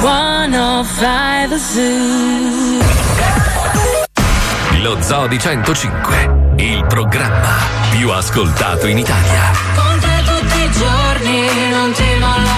105 Zoo. Lo Zoo di 105, il programma più ascoltato in Italia. Giorni, non ti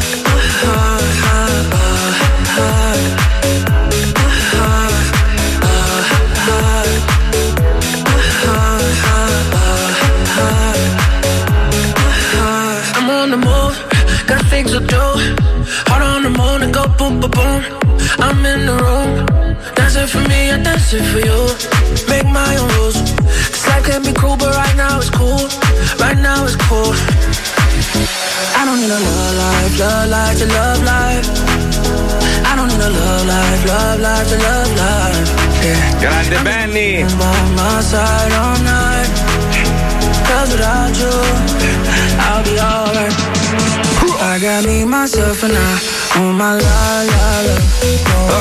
I for you. Make my own rules. This life can be cruel, but right now it's cool. Right now it's cool. I don't need a love life, love life to love life. I don't need a love life, love life to love life. Yeah. Grande Benny! By my side all night. Cause without you, I'll be alright. I got me, myself, and I Allora,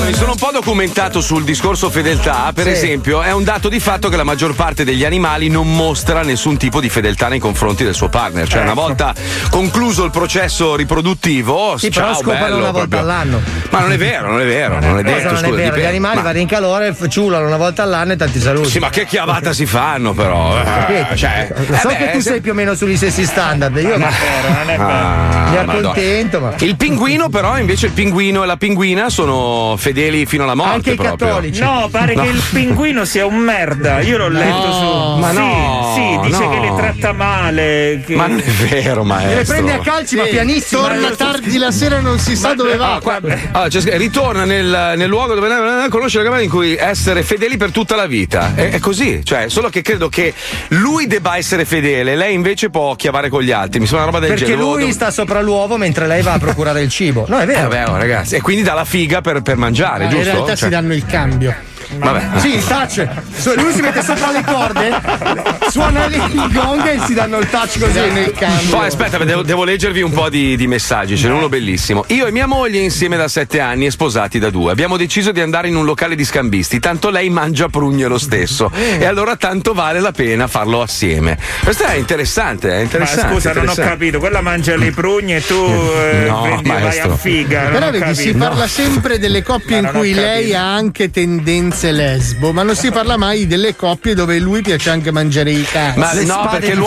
mi sono un po' documentato sul discorso fedeltà. Per Sì. esempio, è un dato di fatto che la maggior parte degli animali non mostra nessun tipo di fedeltà nei confronti del suo partner. Cioè, una volta concluso il processo riproduttivo, Sì, ciao, però scopano bello, una volta proprio. all'anno. Ma non è vero, non è vero, non è detto. non scusa, è vero? dipende. Gli animali Ma- vanno in calore, ciulano una volta all'anno e tanti saluti. Sì, ma che chiavata si fanno, però? Eh, cioè, so eh che beh, tu se- sei più o meno sugli stessi standard. Io Non ma è vero, non è *laughs* vero. Ah, mi Madonna. accontento, ma Il pinguino, però, invece, il pinguino e la pinguina sono fedeli fino alla morte. Anche i proprio. cattolici. No, pare No. che il pinguino sia un merda. Io l'ho letto su. ma sì, no, sì, dice no. che le tratta male. Che... Ma non è vero, le maestro. prende a calci, ma Sì, pianissimo. Torna tardi la sera e non si sa dove va. Ah, qua- ah, scritto, ritorna nel, nel luogo dove eh, conosce la gamma in cui essere fedeli per tutta la vita. È, è così, cioè, solo che credo che lui debba essere fedele, lei invece può chiavare con gli altri. Mi sembra una roba del Perché genere. lui sta sopra l'uovo mentre lei va a procurare il cibo. No, è Eh, vabbè, oh, ragazzi. E quindi dà la figa per, per mangiare, Ah, in giusto? realtà Cioè- si danno il cambio. Vabbè. Sì, il touch. Lui si mette sopra le corde, suona lì il gong e si danno il touch così nel cambio. Poi aspetta, devo, devo leggervi un po' di, di messaggi. Ce n'è uno bellissimo. Io e mia moglie insieme da sette anni e sposati da due. Abbiamo deciso di andare in un locale di scambisti. Tanto lei mangia prugne lo stesso. E allora tanto vale la pena farlo assieme. Questo è interessante, è Ma interessante. scusa, non ho interessante. capito. Quella mangia le prugne e tu *laughs* eh, No, vendi, vai maestro. a figa. Però vedi, si capito. parla sempre delle coppie in Ma ho cui lei ha anche tendenze lesbo, ma non si parla mai delle coppie dove lui piace anche mangiare i cazzi. Ma no, perché lui,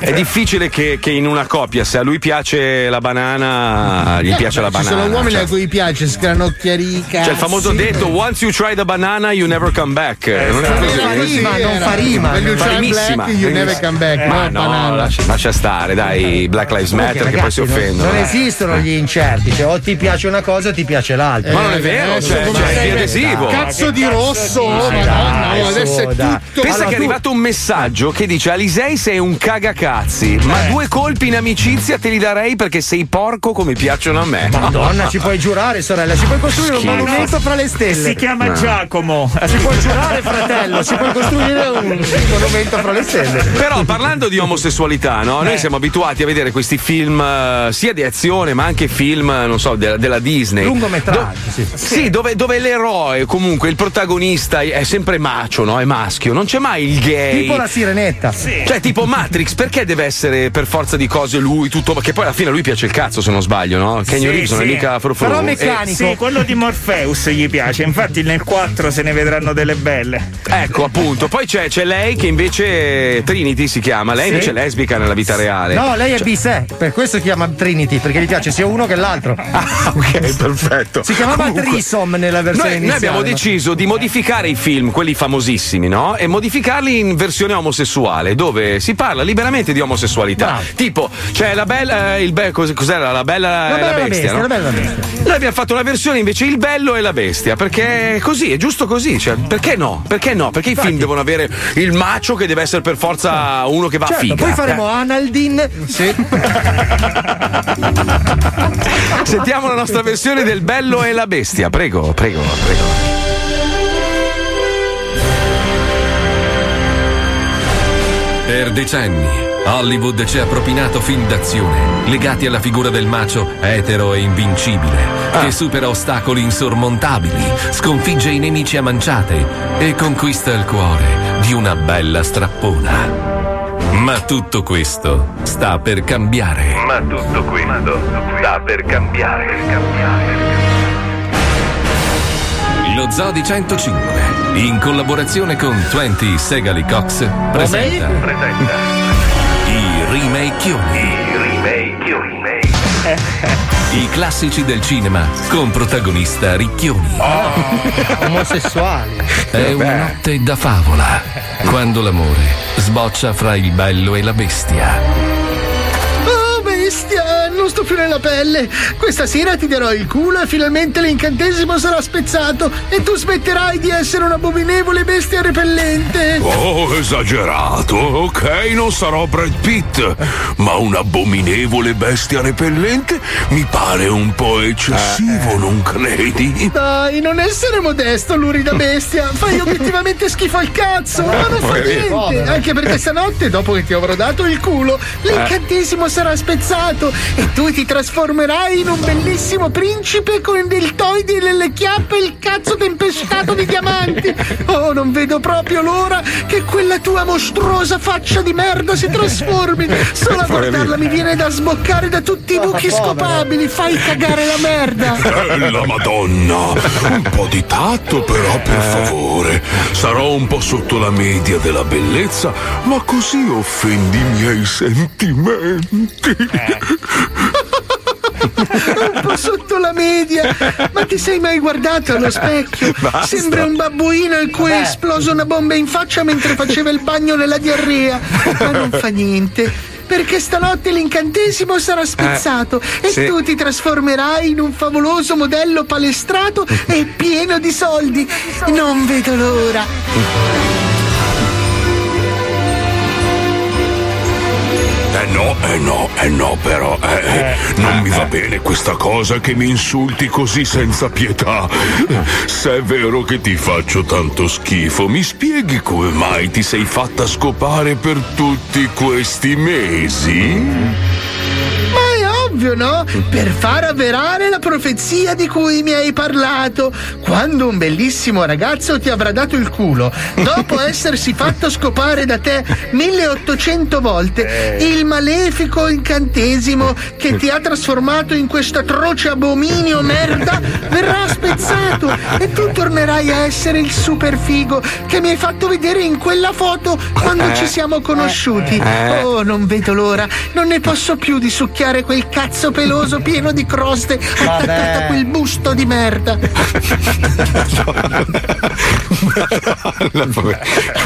è difficile che, che in una coppia, se a lui piace la banana, gli Eh, piace la Ci banana. sono uomini cioè. a cui piace sgranocchiare i cazzi. C'è il famoso detto once you try the banana you never come back. non è non così? fa rima, non fa rima. When you try black, you never come back. Ma no, lascia, lascia stare, dai, Black Lives Matter che poi si non- offendono. Non, eh. esistono gli incerti, cioè o ti piace una cosa o ti piace l'altra. Ma non è vero, Eh, cioè, cioè, è adesivo. Cazzo di rosso, dici? madonna, Dai, oh, adesso è tutto. Pensa Allora, che è arrivato un messaggio che dice Alisei sei un cagacazzi, ma Eh. due colpi in amicizia te li darei perché sei porco come piacciono a me. Madonna, ci puoi giurare, sorella, ci puoi costruire un Schifo. monumento fra le stelle. Si chiama No. Giacomo. Ci puoi giurare, fratello, ci puoi costruire un *laughs* monumento fra le stelle. Però parlando di omosessualità, no? Eh. noi siamo abituati a vedere questi film eh, sia di azione ma anche film, non so, de- della Disney. Lungometraggi, sì. Sì, dove, dove l'eroe, comunque il protagonista è sempre macio, no? È maschio, non c'è mai il gay. Tipo la sirenetta. Cioè, tipo Matrix, perché deve essere per forza di cose lui tutto? Che poi alla fine a lui piace il cazzo, se non sbaglio, no? Kenny Reeves non è mica frufru. Eh, Sì, quello di Morpheus gli piace. Infatti nel 4 se ne vedranno delle belle. Ecco, appunto. Poi c'è, c'è lei che invece Trinity si chiama, lei Sì. invece è lesbica nella vita reale. No, lei è Cioè- bisè, per questo si chiama Trinity, perché gli piace sia uno che l'altro. Ah, ok, perfetto. Si chiamava Comunque, Trisom nella versione Noi, noi iniziale. abbiamo ma- deciso di modificare i film, quelli famosissimi, no? E modificarli in versione omosessuale, dove si parla liberamente di omosessualità. Tipo, c'è la bella, il be- cos- cos'era? La bella, La bella la e la bestia, bestia, no? la bella la bestia. Noi abbiamo fatto una versione invece il bello e la bestia, perché è così, è giusto così. Cioè, perché no? Perché no? Perché i film devono avere il macio che deve essere per forza uno che va a Certo, figa. poi faremo Eh. Analdin. Sì. *laughs* Sentiamo la nostra versione del bello e la bestia. Prego, prego, prego. Per decenni Hollywood ci ha propinato film d'azione legati alla figura del macio etero e invincibile che supera ostacoli insormontabili, sconfigge i nemici a manciate e conquista il cuore di una bella strappona. Ma tutto questo sta per cambiare. Ma tutto questo sta per cambiare. Lo Zodi 105, in collaborazione con 20 Segali Cox, presenta i remakeoni. I remakeoni. I classici del cinema con protagonista Ricchioni. Omosessuali. È una notte da favola, quando l'amore sboccia fra il bello e la bestia. Oh, bestia, sto più nella pelle. Questa sera ti darò il culo e finalmente l'incantesimo sarà spezzato e tu smetterai di essere un'abominevole bestia repellente. Oh, esagerato. Ok, non sarò Brad Pitt, ma un'abominevole bestia repellente mi pare un po' eccessivo, non credi? Dai, non essere modesto, lurida bestia. Fai *laughs* obiettivamente schifo al cazzo. Ma non fa niente. Anche perché stanotte, dopo che ti avrò dato il culo, l'incantesimo sarà spezzato e tu ti trasformerai in un bellissimo principe con i deltoidi, le chiappe e il cazzo tempestato di diamanti. Oh, non vedo proprio l'ora che quella tua mostruosa faccia di merda si trasformi. Solo a guardarla mi viene da sboccare da tutti i buchi scopabili. Fai cagare la merda. *laughs* Bella Madonna! Un po' di tatto però, per favore. Sarò un po' sotto la media della bellezza, ma così offendi i miei sentimenti. Un po' sotto la media. Ma ti sei mai guardato allo specchio? Basta. Sembra un babbuino il cui è esploso una bomba in faccia mentre faceva il bagno nella diarrea. Ma non fa niente. Perché stanotte l'incantesimo sarà spezzato e sì. tu ti trasformerai in un favoloso modello palestrato e pieno di soldi. Non vedo l'ora. No, eh no, eh no, però eh, eh, non mi va bene questa cosa che mi insulti così senza pietà. Se è vero che ti faccio tanto schifo, mi spieghi come mai ti sei fatta scopare per tutti questi mesi? Ovvio, no? Per far avverare la profezia di cui mi hai parlato. Quando un bellissimo ragazzo ti avrà dato il culo, dopo *laughs* essersi fatto scopare da te 1800 volte, il malefico incantesimo che ti ha trasformato in questo atroce abominio merda verrà spezzato e tu tornerai a essere il super figo che mi hai fatto vedere in quella foto quando ci siamo conosciuti. Oh, non vedo l'ora, non ne posso più di succhiare quel cazzo peloso pieno di croste attaccato a quel busto di merda.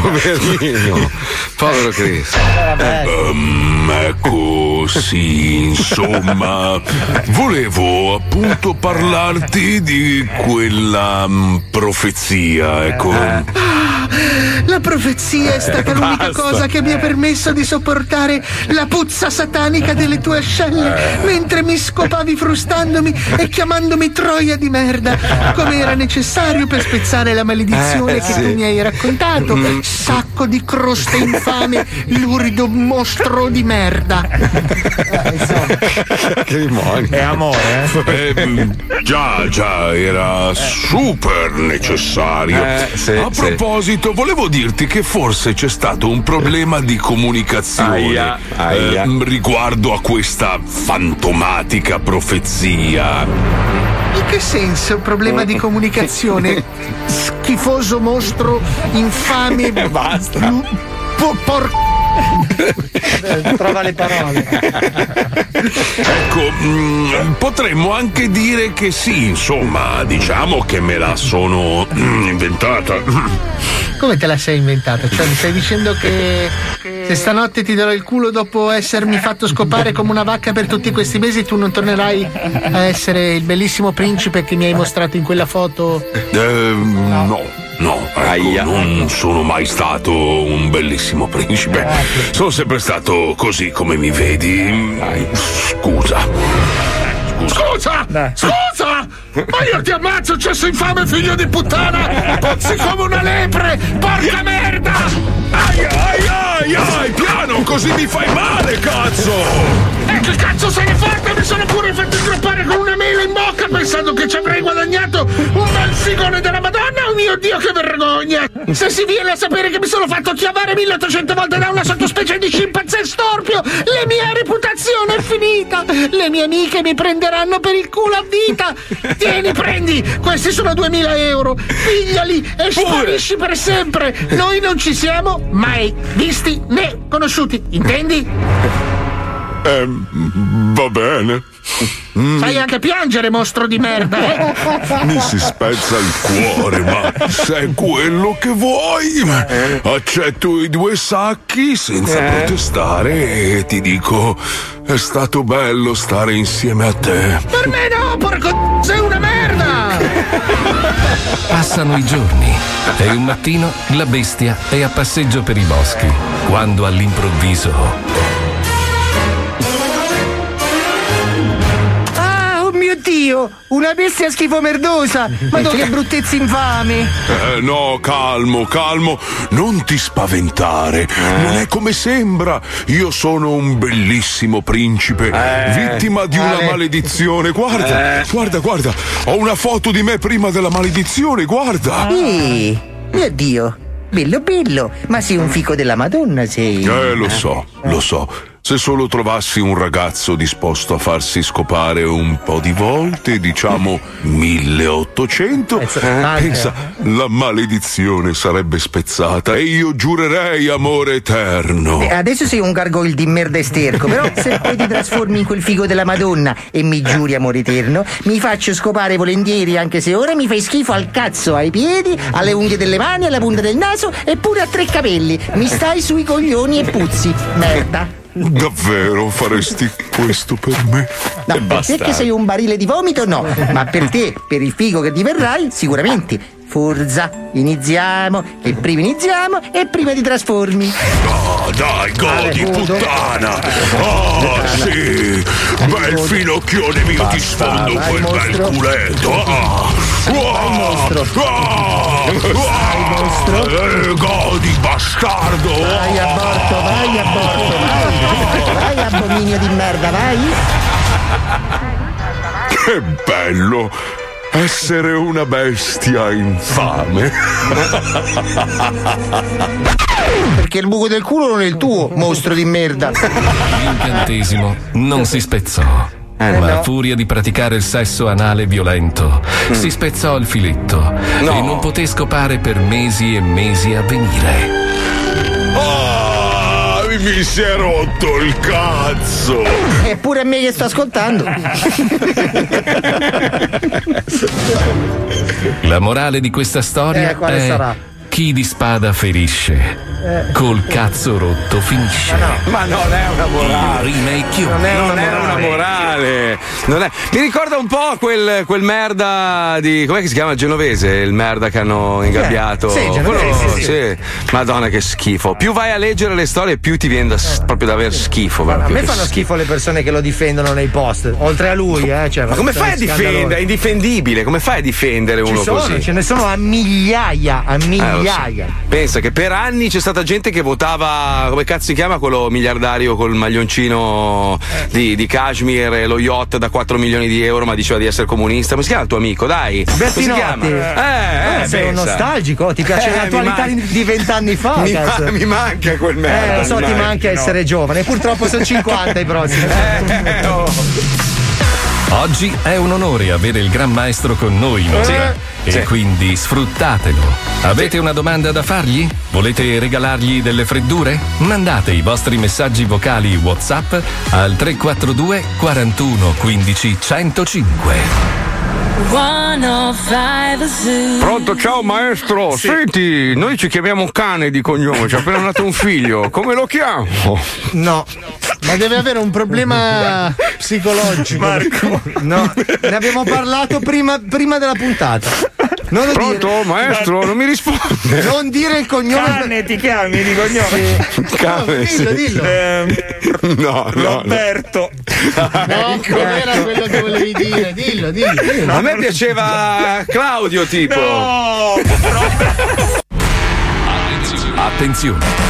Poverino, povero Chris. Ehm, ecco, sì, insomma, volevo appunto parlarti di quella profezia, ecco. La profezia è stata l'unica Basta. cosa che mi ha permesso di sopportare la puzza satanica delle tue ascelle mentre mi scopavi frustandomi e chiamandomi troia di merda, come era necessario per spezzare la maledizione Eh, che sì. tu mi hai raccontato. Mm. Sacco di croste infame, lurido mostro di merda. che demonio. È amore, eh? già, già, era super necessario. Eh, sì, A sì. proposito, volevo dirti che forse c'è stato un problema di comunicazione Aia, aia. ehm, riguardo a questa fantomatica profezia. In che senso problema di *laughs* comunicazione? *laughs* Schifoso mostro, infame. Basta. por- Trova le parole. Ecco, mm, potremmo anche dire che sì, insomma, diciamo che me la sono mm, inventata. Come te la sei inventata? Cioè, mi stai dicendo che se stanotte ti darò il culo dopo essermi fatto scopare come una vacca per tutti questi mesi, tu non tornerai a essere il bellissimo principe che mi hai mostrato in quella foto? Ehm, no. No, ecco, non sono mai stato un bellissimo principe. Sono sempre stato così come mi vedi. Scusa. Scusa! Scusa! Ma io ti ammazzo, cesso infame figlio di puttana! Puzzi come una lepre! Porca merda! Ai ai ai ai, piano, così mi fai male, cazzo! Che cazzo se ne fatta? Mi sono pure fatto ingroppare con una mela in bocca pensando che ci avrei guadagnato un bel figone della Madonna! Oh mio Dio, che vergogna! Se si viene a sapere che mi sono fatto chiavare 1800 volte da una sottospecie di scimpanzé storpio, la mia reputazione è finita! Le mie amiche mi prenderanno per il culo a vita! Tieni, prendi! Questi sono 2000 euro! Pigliali e sparisci per sempre! Noi non ci siamo mai visti né conosciuti, intendi? Ehm, va bene. Mm, Sai anche piangere, mostro di merda, eh? *laughs* Mi si spezza il cuore, ma se è quello che vuoi, accetto i due sacchi senza Eh. protestare e ti dico: è stato bello stare insieme a te. Per me no, porco sei una merda! *laughs* Passano i giorni e un mattino la bestia è a passeggio per i boschi, quando all'improvviso Dio! Una bestia schifo merdosa! Ma tu che bruttezza infame! Eh, no, calmo, calmo, non ti spaventare. Non è come sembra. Io sono un bellissimo principe, vittima di una Ale. maledizione. Guarda, Eh. guarda, guarda. Ho una foto di me prima della maledizione, guarda. Eh, mio Dio, bello bello, ma sei un fico della Madonna, sei. Eh, lo so, lo so. Se solo trovassi un ragazzo disposto a farsi scopare un po' di volte, diciamo 1800, pensa, la maledizione sarebbe spezzata e io giurerei amore eterno. Eh, Adesso sei un gargoyle di merda e sterco, però *laughs* se poi ti trasformi in quel figo della Madonna e mi giuri amore eterno, mi faccio scopare volentieri, anche se ora mi fai schifo al cazzo, ai piedi, alle unghie delle mani, alla punta del naso e pure a tre capelli. Mi stai sui coglioni e puzzi. Merda. Davvero faresti questo per me? No, per te che sei un barile di vomito, no. Ma per te, per il figo che diverrai, sicuramente. Forza, iniziamo. E prima iniziamo e prima ti trasformi. Oh, dai, godi, godo. puttana! Oh, sì! Bel finocchione mio, ti sfondo vai, quel bel mostro. culetto! Ah! Vai, mostro. Ah! Ah! Eh, godi, bastardo! Vai aborto, vai aborto, vai. Vai abominio di merda, vai. Che bello! Essere una bestia infame! Perché il buco del culo non è il tuo, mostro di merda. L'incantesimo non si spezzò. Eh, ma no. a furia di praticare il sesso anale violento, si spezzò il filetto e non poté scopare per mesi e mesi a venire. Ah, mi si è rotto il cazzo! Eppure a me che sto ascoltando. La morale di questa storia Eh, quale è sarà? Chi di spada ferisce, Eh. col cazzo rotto finisce. Ma non è una morale. Il remake Non è, una morale. Non è- Mi ricorda un po' quel, quel merda di. com'è che si chiama? Genovese? Il merda che hanno ingabbiato. Sì, Genovese, sì, sì. sì. Madonna, che schifo. Più vai a leggere le storie, più ti viene da s- proprio da aver schifo. A proprio. me fanno s- schifo le persone che lo difendono nei post, oltre a lui, eh. Cioè, Ma come fai a difendere? È indifendibile. Come fai a difendere Ci uno sono, così? ce ne sono a migliaia, a Eh, lo so. Migliaia. Pensa che per anni c'è stata gente che votava, come cazzo si chiama quello miliardario col maglioncino di, di Kashmir e lo yacht da 4 milioni di euro, ma diceva di essere comunista. Come si chiama il tuo amico? Dai, come si chiama? Bertinotti. Eh, eh, sei un nostalgico, ti piace Eh, l'attualità man- di vent'anni fa. Mi, ma- mi manca quel Eh, merda. lo so, ti manca. manca essere giovane. Purtroppo sono 50 i prossimi. *laughs* Eh, oh. Oggi è un onore avere il Gran Maestro con noi in onda. E Sì. quindi sfruttatelo. Avete una domanda da fargli? Volete regalargli delle freddure? Mandate i vostri messaggi vocali WhatsApp al 342 41 15 105. 105 Zoo. Pronto, ciao maestro. Senti, noi ci chiamiamo cane di cognome, ci è appena nato un figlio. Come lo chiamo? No, ma deve avere un problema psicologico. Marco. No, ne abbiamo parlato prima, prima della puntata. Non Pronto, dire. maestro? Non mi risponde. Non dire il cognome. Cane ti chiami di cognome? Cane, sì. dillo, dillo. Ehm, No, no, no. Roberto. *laughs* No, non era quello che volevi dire. Dillo, dillo. dillo. A me piaceva Claudio, tipo. No! Attenzione!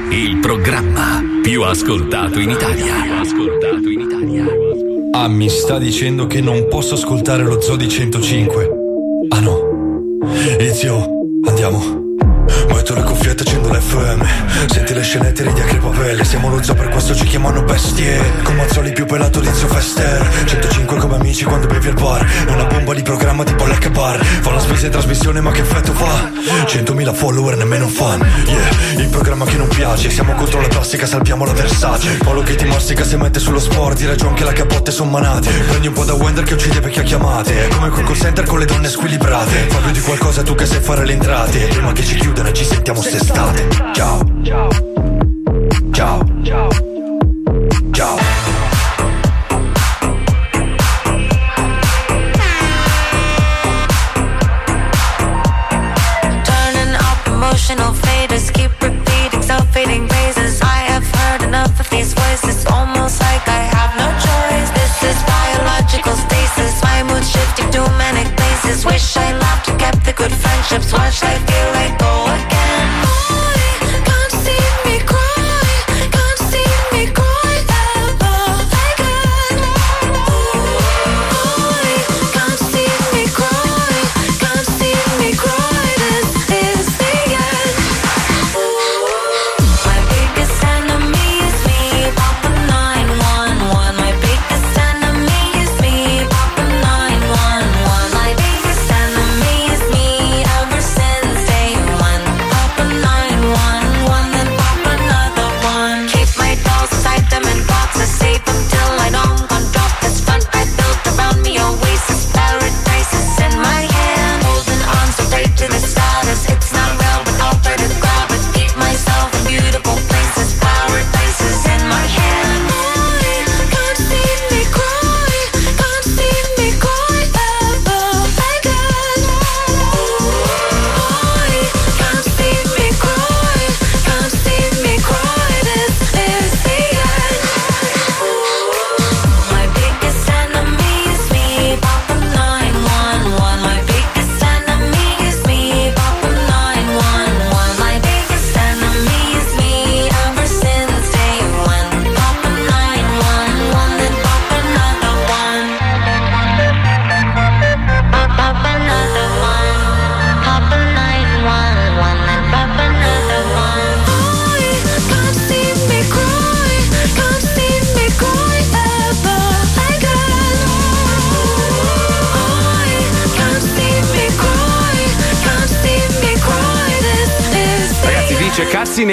il programma più ascoltato in Italia. ascoltato in Italia. Ah, mi sta dicendo che non posso ascoltare lo Zoo di 105. Ah no. Ezio, andiamo. Metto le cuffiette, accendo l'FM Senti le scenette, ridi a crepapelle Siamo lo zoo, per questo ci chiamano bestie. Con Mazzoli più pelato di Zio Fester 105 come amici quando bevi al bar. Una bomba di programma tipo Black Bar. Fa una spesa in trasmissione ma che effetto fa? 100.000 follower, nemmeno un fan. Yeah, il programma che non piace. Siamo contro la plastica, salviamo la Versace. Polo che ti mastica se mette sullo sport Di ragione che la capotte son manate. Prendi un po' da Wender che uccide vecchie chiamate. È come quel call center con le donne squilibrate. Fa più di qualcosa tu che sai fare le entrate. Prima che ci chiudano ci sentiamo st'estate Ciao Ciao Ciao Ciao Turning up emotional faders, keep repeating self-fading phrases. I have heard enough of these voices, almost like I have no choice. This is biological stasis, my mood shifting to manic places. Wish I laughed and kept the good friendships. Watch life feel like go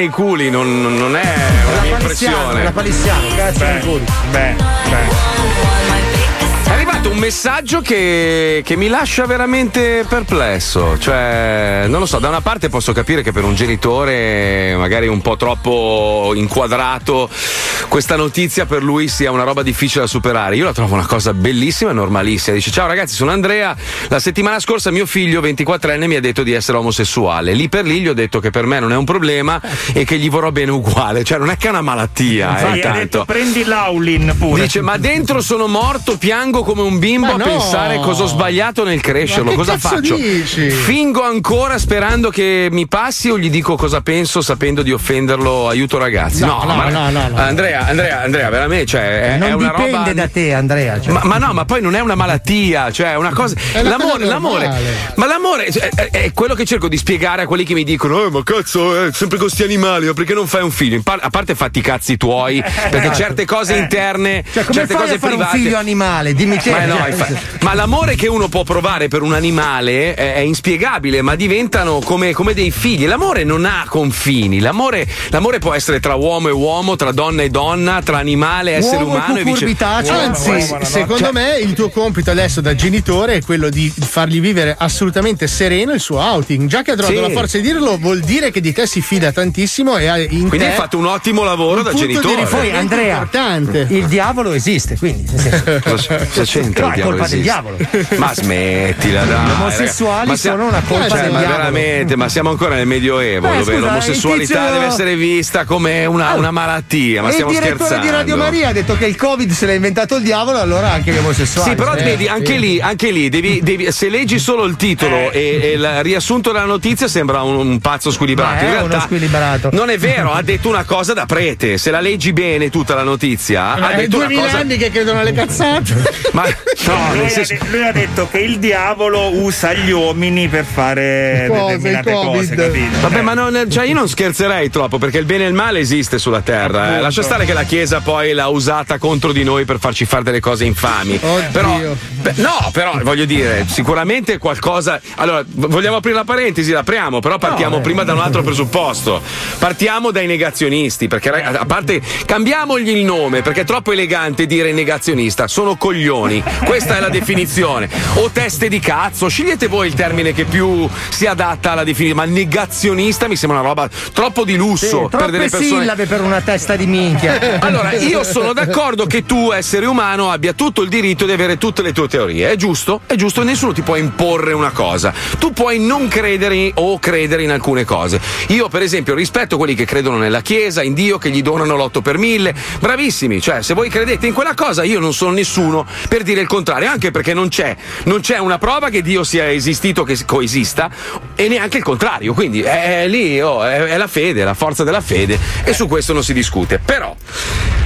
nei culi, non, non è una mia impressione. La palissiano, cazzo nei culi. Beh, messaggio che, che mi lascia veramente perplesso. Cioè, non lo so, da una parte posso capire che per un genitore, magari un po' troppo inquadrato, questa notizia per lui sia una roba difficile da superare. Io la trovo una cosa bellissima e normalissima. Dice: Ciao ragazzi, sono Andrea. La settimana scorsa mio figlio, 24enne, mi ha detto di essere omosessuale. Lì per lì gli ho detto che per me non è un problema e che gli vorrò bene uguale. Cioè, non è che è una malattia, eh, Infatti, ha detto, prendi l'Aulin pure. Dice, ma dentro sono morto, piango come un bimbo Ma a no. pensare cosa ho sbagliato nel crescerlo. Ma Cosa faccio? dici? Fingo ancora sperando che mi passi o gli dico cosa penso sapendo di offenderlo? Aiuto ragazzi. No, no, ma- no, no, no. Andrea, Andrea, Andrea, veramente, cioè, è, non è una dipende roba. da te, Andrea. cioè. Ma, ma no, ma poi non è una malattia, cioè è una cosa. *laughs* È l'amore, cosa l'amore. Ma l'amore cioè, è, è quello che cerco di spiegare a quelli che mi dicono: Eh, ma cazzo, è sempre con sti animali, ma perché non fai un figlio? Par- a parte fatti i cazzi tuoi, *laughs* perché certe cose interne, Cioè, certe cose a fare private. un figlio animale? Dimmi te. Ma, no, cioè, infa- *laughs* ma l'amore che uno può provare per un animale è, è inspiegabile, ma diventano come, come dei figli. L'amore non ha confini. L'amore, l'amore può essere tra uomo e uomo, tra donna e donna, tra animale e essere Uomo e umano e viceversa. Anzi, secondo Cioè, me il tuo compito adesso da genitore è quello di fargli vivere assolutamente sereno il suo outing. Già che ha trovato Sì. la forza di dirlo, vuol dire che di te si fida tantissimo e ha in Quindi te hai fatto un ottimo lavoro un da genitore. Poi, Andrea, importante. il diavolo esiste, quindi. *laughs* cosa c'entra No, il è colpa esiste? del diavolo. Ma smettila, dai. Gli omosessuali raga. Ma sia- sono una colpa cioè, del ma diavolo. veramente, ma siamo ancora nel Medioevo, Eh, dove scusa, l'omosessualità il tizio- deve essere vista come una, una malattia. Ma e il stiamo direttore scherzando. di Radio Maria ha detto che il Covid se l'ha inventato il diavolo, allora anche gli omosessuali. Sì, però Eh, vedi, anche sì. lì, anche lì devi, devi- se leggi solo il titolo e, e il riassunto della notizia sembra un, un pazzo squilibrato. In uno realtà squilibrato. non è vero, ha detto una cosa da prete. Se la leggi bene tutta la notizia, ha È detto una 2000 cosa. anni che credono alle cazzate. Ma *laughs* no, lui, nel ha senso- de- lui ha detto che il diavolo usa gli uomini per fare Cose, determinate cose, capito? Vabbè, ma non, cioè io non scherzerei troppo perché il bene e il male esiste sulla terra. eh. Lascia stare che la Chiesa poi l'ha usata contro di noi per farci fare delle cose infami. Però, beh, no, però voglio dire, sicuramente qualcosa. Allora, vogliamo aprire la parentesi? L'apriamo, però partiamo prima da un altro presupposto. Partiamo dai negazionisti, perché a parte cambiamogli il nome perché è troppo elegante dire negazionista. Sono coglioni. Questa è la definizione. O teste di cazzo, scegliete voi il termine che più si adatta alla definizione. Ma negazionista mi sembra una roba troppo di Sì, lusso per troppe delle persone. sillabe per una testa di minchia. *laughs* Allora, io sono d'accordo che tu, essere umano, abbia tutto il diritto di avere tutte le tue teorie. È giusto? È giusto, nessuno ti può imporre una cosa. Tu puoi non credere o credere in alcune cose. Io, per esempio, rispetto quelli che credono nella Chiesa, in Dio, che gli donano l'otto per mille. Bravissimi, cioè, se voi credete in quella cosa, io non sono nessuno per dire il contrario, anche perché non c'è, non c'è una prova che Dio sia esistito, che coesista, e neanche il contrario. Quindi è, è lì, oh, è, è la fede, è la forza della fede, e su questo non si discute. Però,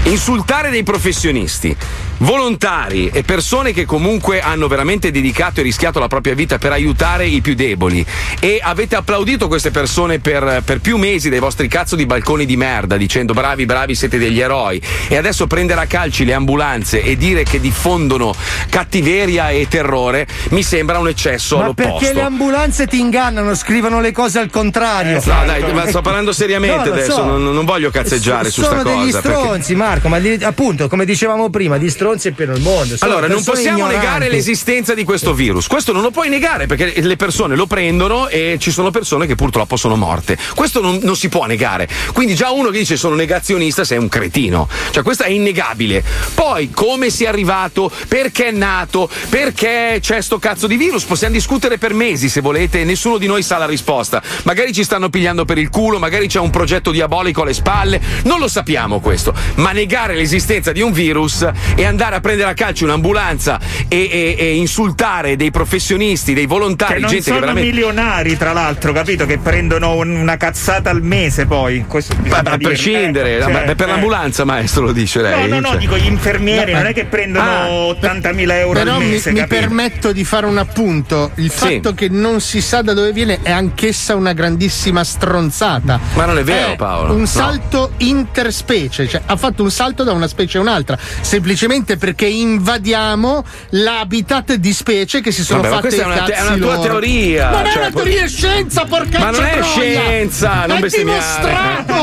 insultare dei professionisti, volontari e persone che comunque hanno veramente dedicato e rischiato la propria vita per aiutare i più deboli e avete applaudito queste persone per, per più mesi dai vostri cazzo di balconi di merda dicendo bravi bravi siete degli eroi e adesso prendere a calci le ambulanze e dire che diffondono cattiveria e terrore mi sembra un eccesso Ma all'opposto. perché le ambulanze ti ingannano, scrivono le cose al contrario. No, dai, ma sto parlando seriamente No, adesso, so. non, non voglio cazzeggiare su sta Sono cosa. degli perché- stronzi, Marco, ma di- appunto, come dicevamo prima, di stronzi è pieno il mondo. sono Allora, non possiamo ignoranti. negare l'esistenza di questo virus. Questo non lo puoi negare perché le persone lo prendono e ci sono persone che purtroppo sono morte. Questo non, non si può negare. Quindi già uno che dice sono negazionista sei un cretino. Cioè, questo è innegabile. Poi, come sia arrivato, perché è nato, perché c'è sto cazzo di virus, possiamo discutere per mesi se volete, nessuno di noi sa la risposta. Magari ci stanno pigliando per il culo, magari c'è un progetto diabolico alle spalle, non lo sappiamo questo. Ma negare l'esistenza di un virus e andare a prendere a calcio un'ambulanza e, e- e insultare dei professionisti, dei volontari, Che non gente sono che veramente. milionari, tra l'altro, capito? Che prendono un- una cazzata al mese poi. Questo Ma a dirlo. prescindere, ma cioè, per eh. l'ambulanza, maestro, lo dice lei. No, no, no, Cioè- dico gli infermieri, No, non è che prendono Ah, 80.000 euro Però al mi, mese, mi capito? permetto di fare un appunto. Il Sì. fatto che non si sa da dove viene è anch'essa una grandissima stronzata. Ma non è vero, È Paolo, Un no. salto interspecie, cioè ha fatto un salto da una specie a un'altra, semplicemente perché invadiamo l'habitat di specie che si sono Vabbè, ma fatte questa è una te- è una tua loro. teoria, Non è cioè, una poi- teoria, è scienza, porca Ma non è scienza, non è dimostrato!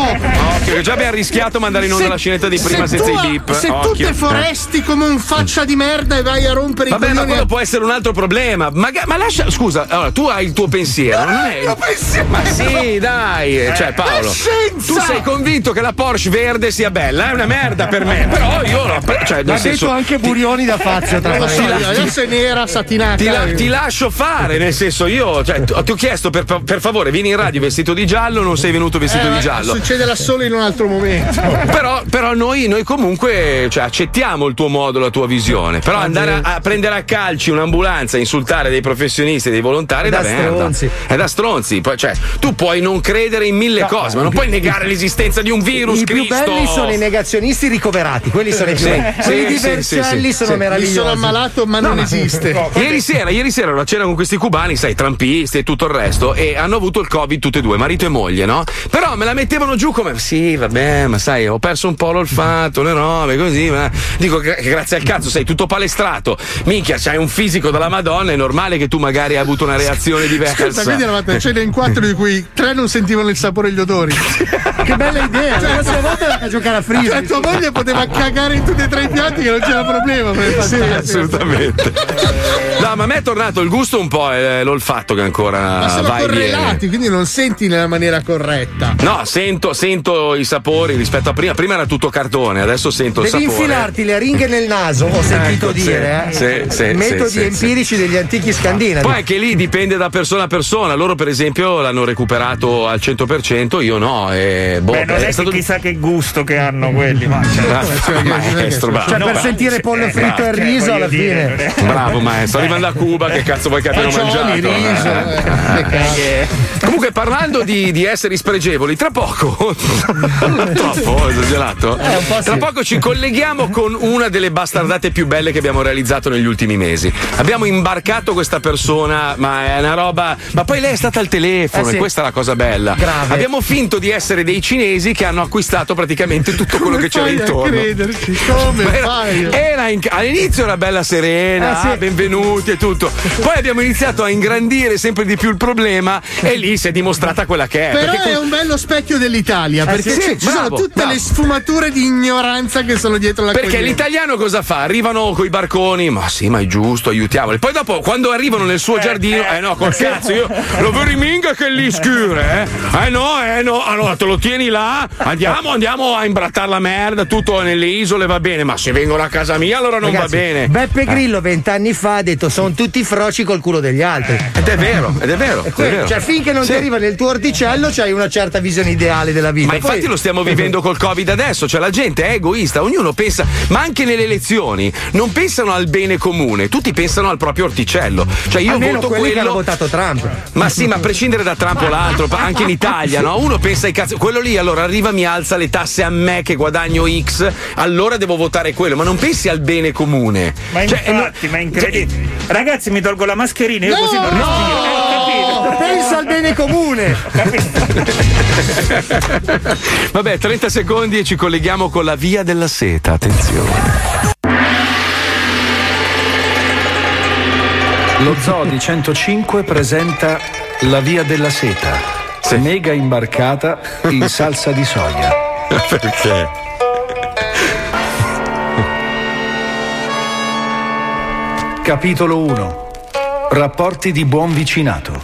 Occhio, già abbiamo rischiato mandare in onda Se- la scenetta di prima se senza tu- i beep. Se tu Occhio. te foresti come un faccia di merda e vai a rompere Vabbè, i ma coglioni quello a- può essere un altro problema. Maga- ma lascia, scusa, allora tu hai il tuo pensiero. Non è... Ma sì, dai, cioè Paolo. È scienza! Tu sei convinto che la Porsche verde sia bella? È una merda per me. Però io l'ho pre- cioè, nel senso, detto anche Burioni da Fazio tra parentesi. io, adesso è nera, satinata. Ti, la- ti lascio fare, nel senso, io cioè, ti ti ho chiesto per, per favore, vieni in radio vestito di giallo, non sei venuto vestito Eh, di giallo. Succederà solo in un altro momento. Però, però noi, noi comunque cioè, accettiamo il tuo modo, la tua visione. Però andare a, a prendere a calci un'ambulanza, insultare dei professionisti, dei volontari è da, da stronzi. È da stronzi. Cioè, tu puoi non credere in mille cose, ma non puoi negare l'esistenza di un virus. I più Cristo. belli sono i negazionisti ricoverati, quelli sono i più Sì, belli. sì, Quelli sì, Vercelli sono meravigliosi. Mi sono ammalato, ma non esiste. *laughs* Ieri sera, ieri sera ero a cena con questi cubani, sai, trampisti e tutto il resto, e hanno avuto il Covid tutte e due, marito e moglie, no? Però me la mettevano giù come, sì, vabbè, ma sai, ho perso un po' l'olfatto, le robe, così, ma dico che grazie al cazzo sei tutto palestrato, minchia, c'hai un fisico della Madonna, è normale che tu magari hai avuto una *laughs* reazione diversa. Scusa, quindi eravate a cena in quattro di cui tre non sentivano il sapore e gli odori. *laughs* Che bella idea! La prossima volta vai a giocare a frisbee. Cioè, tua moglie poteva cagare in tutti e tre i piatti che non c'era problema. per Sì, assolutamente. No, ma a me è tornato il gusto un po' e l'olfatto che ancora Ma sono va e viene. correlati, quindi non senti nella maniera corretta. No, sento, sento i sapori rispetto a prima. Prima era tutto cartone, adesso sento Devi il sapore. infilarti le ringhe nel naso, ho sentito Ecco, sì, dire. eh. sì, sì, Metodi sì, sì, empirici degli antichi scandinavi. Poi anche lì dipende da persona a persona. Loro, per esempio, l'hanno recuperato al 100%, io no. E, boh, Beh, non è, che stato chissà che gusto che hanno quelli, ma Ah, *laughs* maestro, bravo. Cioè, per sentire pollo fritto e riso alla fine. Bravo maestro, arrivando a Cuba, che cazzo vuoi che abbiano mangiato? riso, Eh. Comunque, parlando di, di esseri spregevoli, tra poco, *laughs* troppo esagerato. Eh, un po' sì. Tra poco ci colleghiamo con una delle bastardate più belle che abbiamo realizzato negli ultimi mesi. Abbiamo imbarcato questa persona, ma è una roba. Ma poi lei è stata al telefono, Eh sì. e questa è la cosa bella. Grave. Abbiamo finto di essere dei cinesi che hanno acquistato praticamente tutto quello che c'era intorno. crederci? Come Ma era- fai? Era in- all'inizio era bella serena, Eh, sì. ah, benvenuti e tutto. Poi abbiamo iniziato a ingrandire sempre di più il problema e lì si è dimostrata quella che è. Però perché è con- un bello specchio dell'Italia, perché sì, ci, ci sono bravo, tutte bravo. le sfumature di ignoranza che sono dietro la Perché l'italiano cosa fa? Arrivano coi barconi, ma sì, ma è giusto, aiutiamoli. Poi dopo, quando arrivano nel suo giardino, eh no, col *laughs* cazzo, io lo veriminga che lì scure, eh? Eh no, eh no, allora te lo tieni là, andiamo, andiamo a imbrattare la merda, tutto nelle isole va bene, ma se vengono a casa mia allora non Ragazzi, va bene. Beppe Eh. Grillo vent'anni fa ha detto sono tutti froci col culo degli altri. Ed è vero, ed è vero. E è quello, vero. cioè, finché non Sì. ti arriva nel tuo orticello, c'hai una certa visione ideale della vita. Ma infatti Poi- lo stiamo vivendo col Covid adesso, cioè la gente è egoista, ognuno pensa, ma anche nelle elezioni non pensano al bene comune, tutti pensano al proprio orticello. Cioè io Almeno voto quelli che quello hanno votato Trump. Ma sì, ma a prescindere da Trump o l'altro, anche in Italia, no? Uno pensa ai cazzo, quello lì allora arriva, mi alza le tasse a me che guadagno X, allora devo votare quello, ma non pensi al bene comune. Ma Cioè, infatti, ma è incredibile. Ragazzi, mi tolgo la mascherina, io No! così non respiro. Eh, capito. Pensa al bene comune. *laughs* Vabbè, 30 secondi e ci colleghiamo con la via della seta, attenzione. Lo Zoo di 105 presenta La Via della Seta, mega imbarcata in salsa di soia. *laughs* Perché? Capitolo 1. Rapporti di buon vicinato.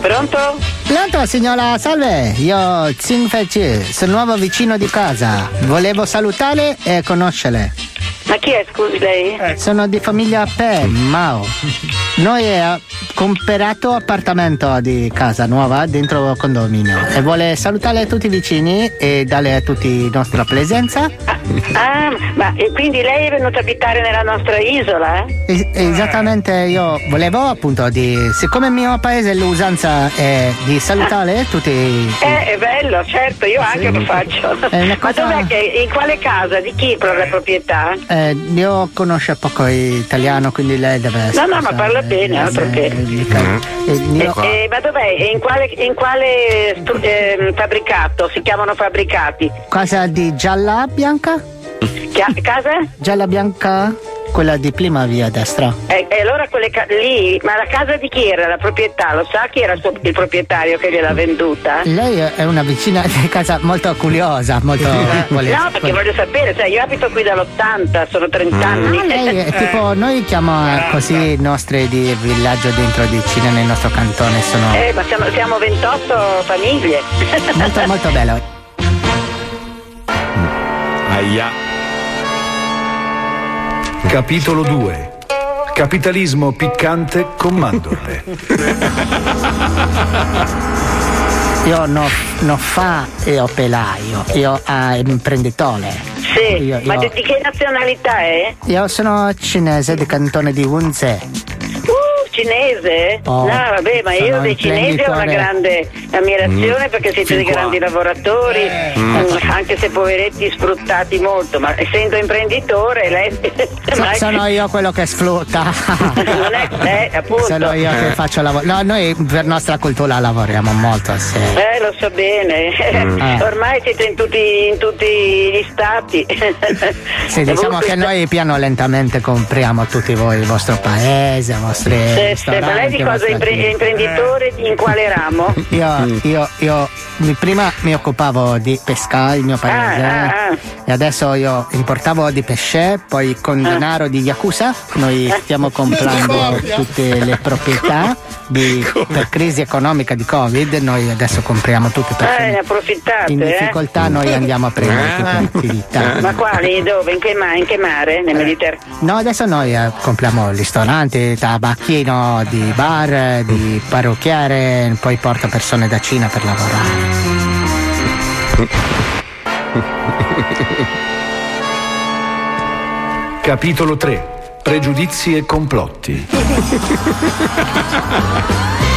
Pronto? Pronto signora, salve, io Xing Fei sono nuovo vicino di casa. Volevo salutare e conoscere. Ma chi è, scusi lei? Sono di famiglia Pe, Mao. Noi comprato appartamento di casa nuova dentro condominio e vuole salutare tutti i vicini e dare a tutti nostra presenza. Ah, Ah, ma e quindi lei è venuta a abitare nella nostra isola? eh? Es- esattamente, io volevo appunto di. Siccome il mio paese l'usanza è di salutare tutti. Eh, è bello, certo, io anche lo faccio. È una Ma cosa- dov'è che, in quale casa? Di chi pro- la proprietà? Eh, io conosco poco italiano, quindi lei deve No, no, ma parla bene, altro che. Eh, io- Eh, ma dov'è? E In quale, in quale ehm, fabbricato? Si chiamano fabbricati? Casa di gialla bianca? Chia- casa? Gialla bianca? Quella di prima via a destra. E, e allora quelle ca- lì, ma la casa di chi era? La proprietà? Lo sa chi era il, proprietario che gliel'ha venduta? Lei è una vicina di casa molto curiosa, molto. vuole- No, perché voglio sapere, sai, io abito qui dall'80, sono 30 anni. Ah, lei è tipo, noi chiamiamo eh, così i nostri di villaggio dentro di Cina nel nostro cantone, sono Eh, ma siamo, siamo 28 famiglie. molto molto bello. Aia. Capitolo 2. Capitalismo piccante con mandorle. Io non no fa io pelaio, io ah, imprenditore. Sì, Io- ma io- di, di che nazionalità è? Io sono cinese di cantone di Wunze. Cinese? Oh, no, vabbè, ma io dei cinesi ho una grande ammirazione Mm. perché siete Fin dei qua. grandi lavoratori, Mm. mm, anche se poveretti sfruttati molto, ma essendo imprenditore lei... *laughs* So- ma- sono io quello che sfrutta. *laughs* Non è, eh, *laughs* appunto. Sono io che faccio lavoro. No, noi per nostra cultura lavoriamo molto assieme. Eh, lo so bene. Mm. Eh. Ormai siete in tutti, in tutti gli stati. Sì, diciamo che noi piano lentamente compriamo tutti voi il vostro paese, i vostri Sì, ma lei di cosa è imprenditore? In quale ramo? *laughs* Io, io, io mi- prima mi occupavo di pesca il mio paese Ah, ah, ah. e adesso io importavo di pesce, poi con Ah. denaro di Yakuza noi stiamo *laughs* comprando tutte le *laughs* proprietà di- per crisi economica di Covid, noi adesso compriamo tutte Eh, persone ne approfittate, in eh? difficoltà, noi andiamo a prendere tutte le attività. Ma quali? Dove? In che, ma- in che mare? Nel Mediterraneo? No, adesso noi eh, compriamo ristoranti, tabacchino, di bar, di parrucchiere, poi porto persone da Cina per lavorare. Capitolo 3. Pregiudizi e complotti. *laughs*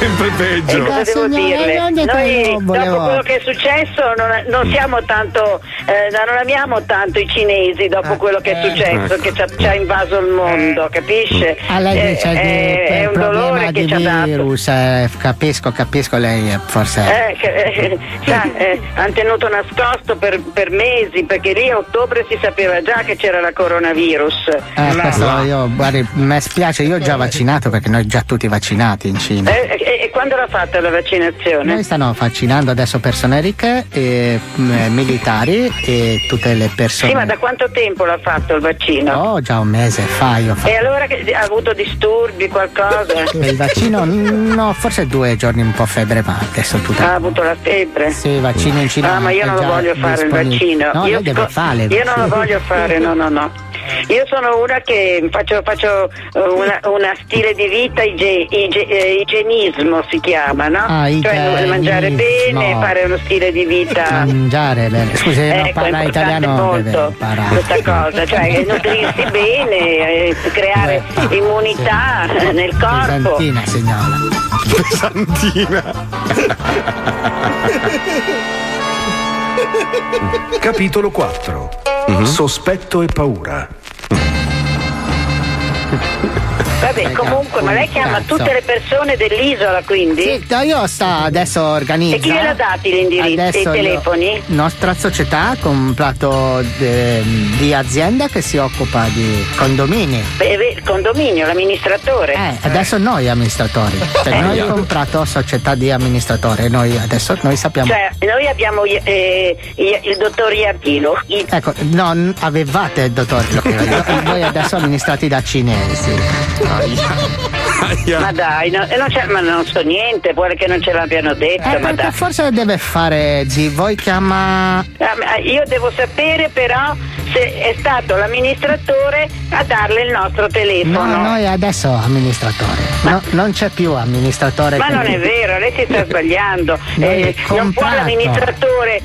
Sempre E peggio. cosa devo dirle? Noi dopo quello che è successo non, non siamo tanto, eh, non amiamo tanto i cinesi dopo quello che è successo, che ci ha, ci ha invaso il mondo, capisce? Ah, lei Eh, dice di- è, è un dolore che ci ha dato. virus, eh, capisco, capisco lei eh, forse. Eh, eh, sa, eh, hanno tenuto nascosto per, per mesi perché lì a ottobre si sapeva già che c'era la coronavirus. Eh, questo io, guardi, mi spiace, io ho già vaccinato perché noi già tutti vaccinati in Cina. Eh, e, e quando l'ha fatta la vaccinazione? Noi stanno vaccinando adesso persone ricche, e, mm, militari e tutte le persone. Sì, ma da quanto tempo l'ha fatto il vaccino? Oh, già un mese fa io fa. E allora che, ha avuto disturbi, qualcosa? *laughs* Il vaccino, no, forse due giorni un po' febbre, ma adesso tutto. Ha avuto la febbre? Sì, il vaccino in Cina. Ah, ma io non lo voglio fare il vaccino. No, io, sco- fare. io non lo voglio fare, no, no, no. Io sono una che faccio, faccio eh, una, una stile di vita ige- ige- eh, igienismo si chiama, no? Ah, cioè igienismo. mangiare bene, fare uno stile di vita. Mangiare bene. Scusi, non Ecco, è parla italiano, molto questa cosa, cioè *laughs* nutrirsi bene, eh, creare immunità nel corpo. Pesantina, signora. Capitolo 4. Sospetto e paura. Vabbè, comunque, ma lei chiama tutte le persone dell'isola quindi? Sì, no, io sta adesso organizzo. E chi gliel'ha dati gli indirizzi, i telefoni? nostra società ha comprato eh, di azienda che si occupa di condomini. Beh, condominio, l'amministratore. Eh, adesso noi amministratori. *laughs* Cioè, Eh, noi abbiamo comprato società di amministratori. Noi adesso noi sappiamo. Cioè, noi abbiamo eh, il dottor Iardino. Ecco, non avevate il dottor Locchio, *laughs* voi adesso amministrati da cinesi. Ma dai, no, non c'è- ma non so niente, vuole che non ce l'abbiano detto, Eh, ma dai. forse deve fare di voi chiama Ah, ma Io devo sapere però se è stato l'amministratore a darle il nostro No, telefono. noi adesso amministratore. No, non c'è più amministratore. Ma non è vero, lei si sta *laughs* sbagliando. Eh, non può l'amministratore eh,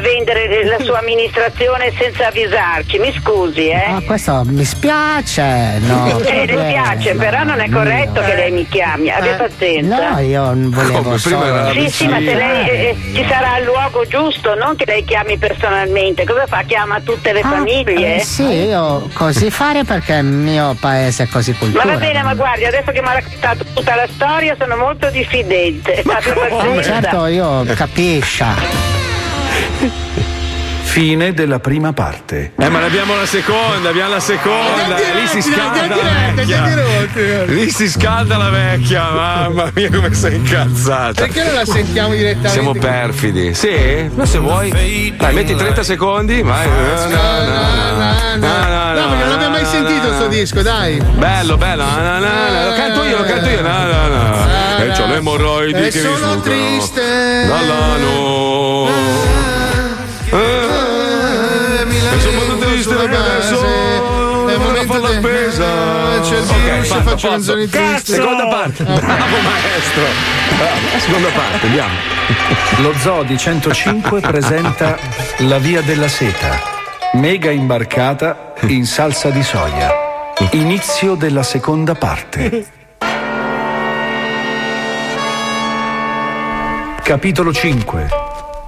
vendere la sua amministrazione senza avvisarci? Mi scusi, eh? Ah, questo mi spiace, no. Eh, le piace, però non è corretto che lei mi chiami, abbia pazienza. No, io non volevo Come, prima solo... era Sì, sì, ma se lei eh, ci sarà il luogo giusto, non che lei chiami personalmente. Cosa fa? Chiama tutte le famiglie? Eh, sì, io così fare perché il mio paese è così Ma cultura. va bene, ma guardi, adesso che mi ha raccontato tutta la storia sono molto diffidente. Pazienza. Certo, io capisci. Fine della prima parte. Eh, ma ne abbiamo la seconda, abbiamo la seconda. Lì si scalda la diretta, vecchia. Lì si scalda la vecchia, mamma mia come sei incazzata. Perché non la sentiamo direttamente? Siamo perfidi. Sì? Ma se vuoi. Dai, metti 30 secondi, vai. No, no, no, no, No, perché non l'abbiamo mai sentito sto disco, dai. Bello, bello. No, no, no, Lo canto io, lo canto io. No, no, no. E c'ho le emorroidi E che mi sono triste. Dall'ano. C'è il Ok, virus, fatto, faccio canzoni tristi. Seconda parte. Bravo maestro. Bravo. Seconda parte, andiamo. Lo Zoo di 105 presenta La Via della Seta, mega imbarcata in salsa di soia. Inizio della seconda parte. Capitolo 5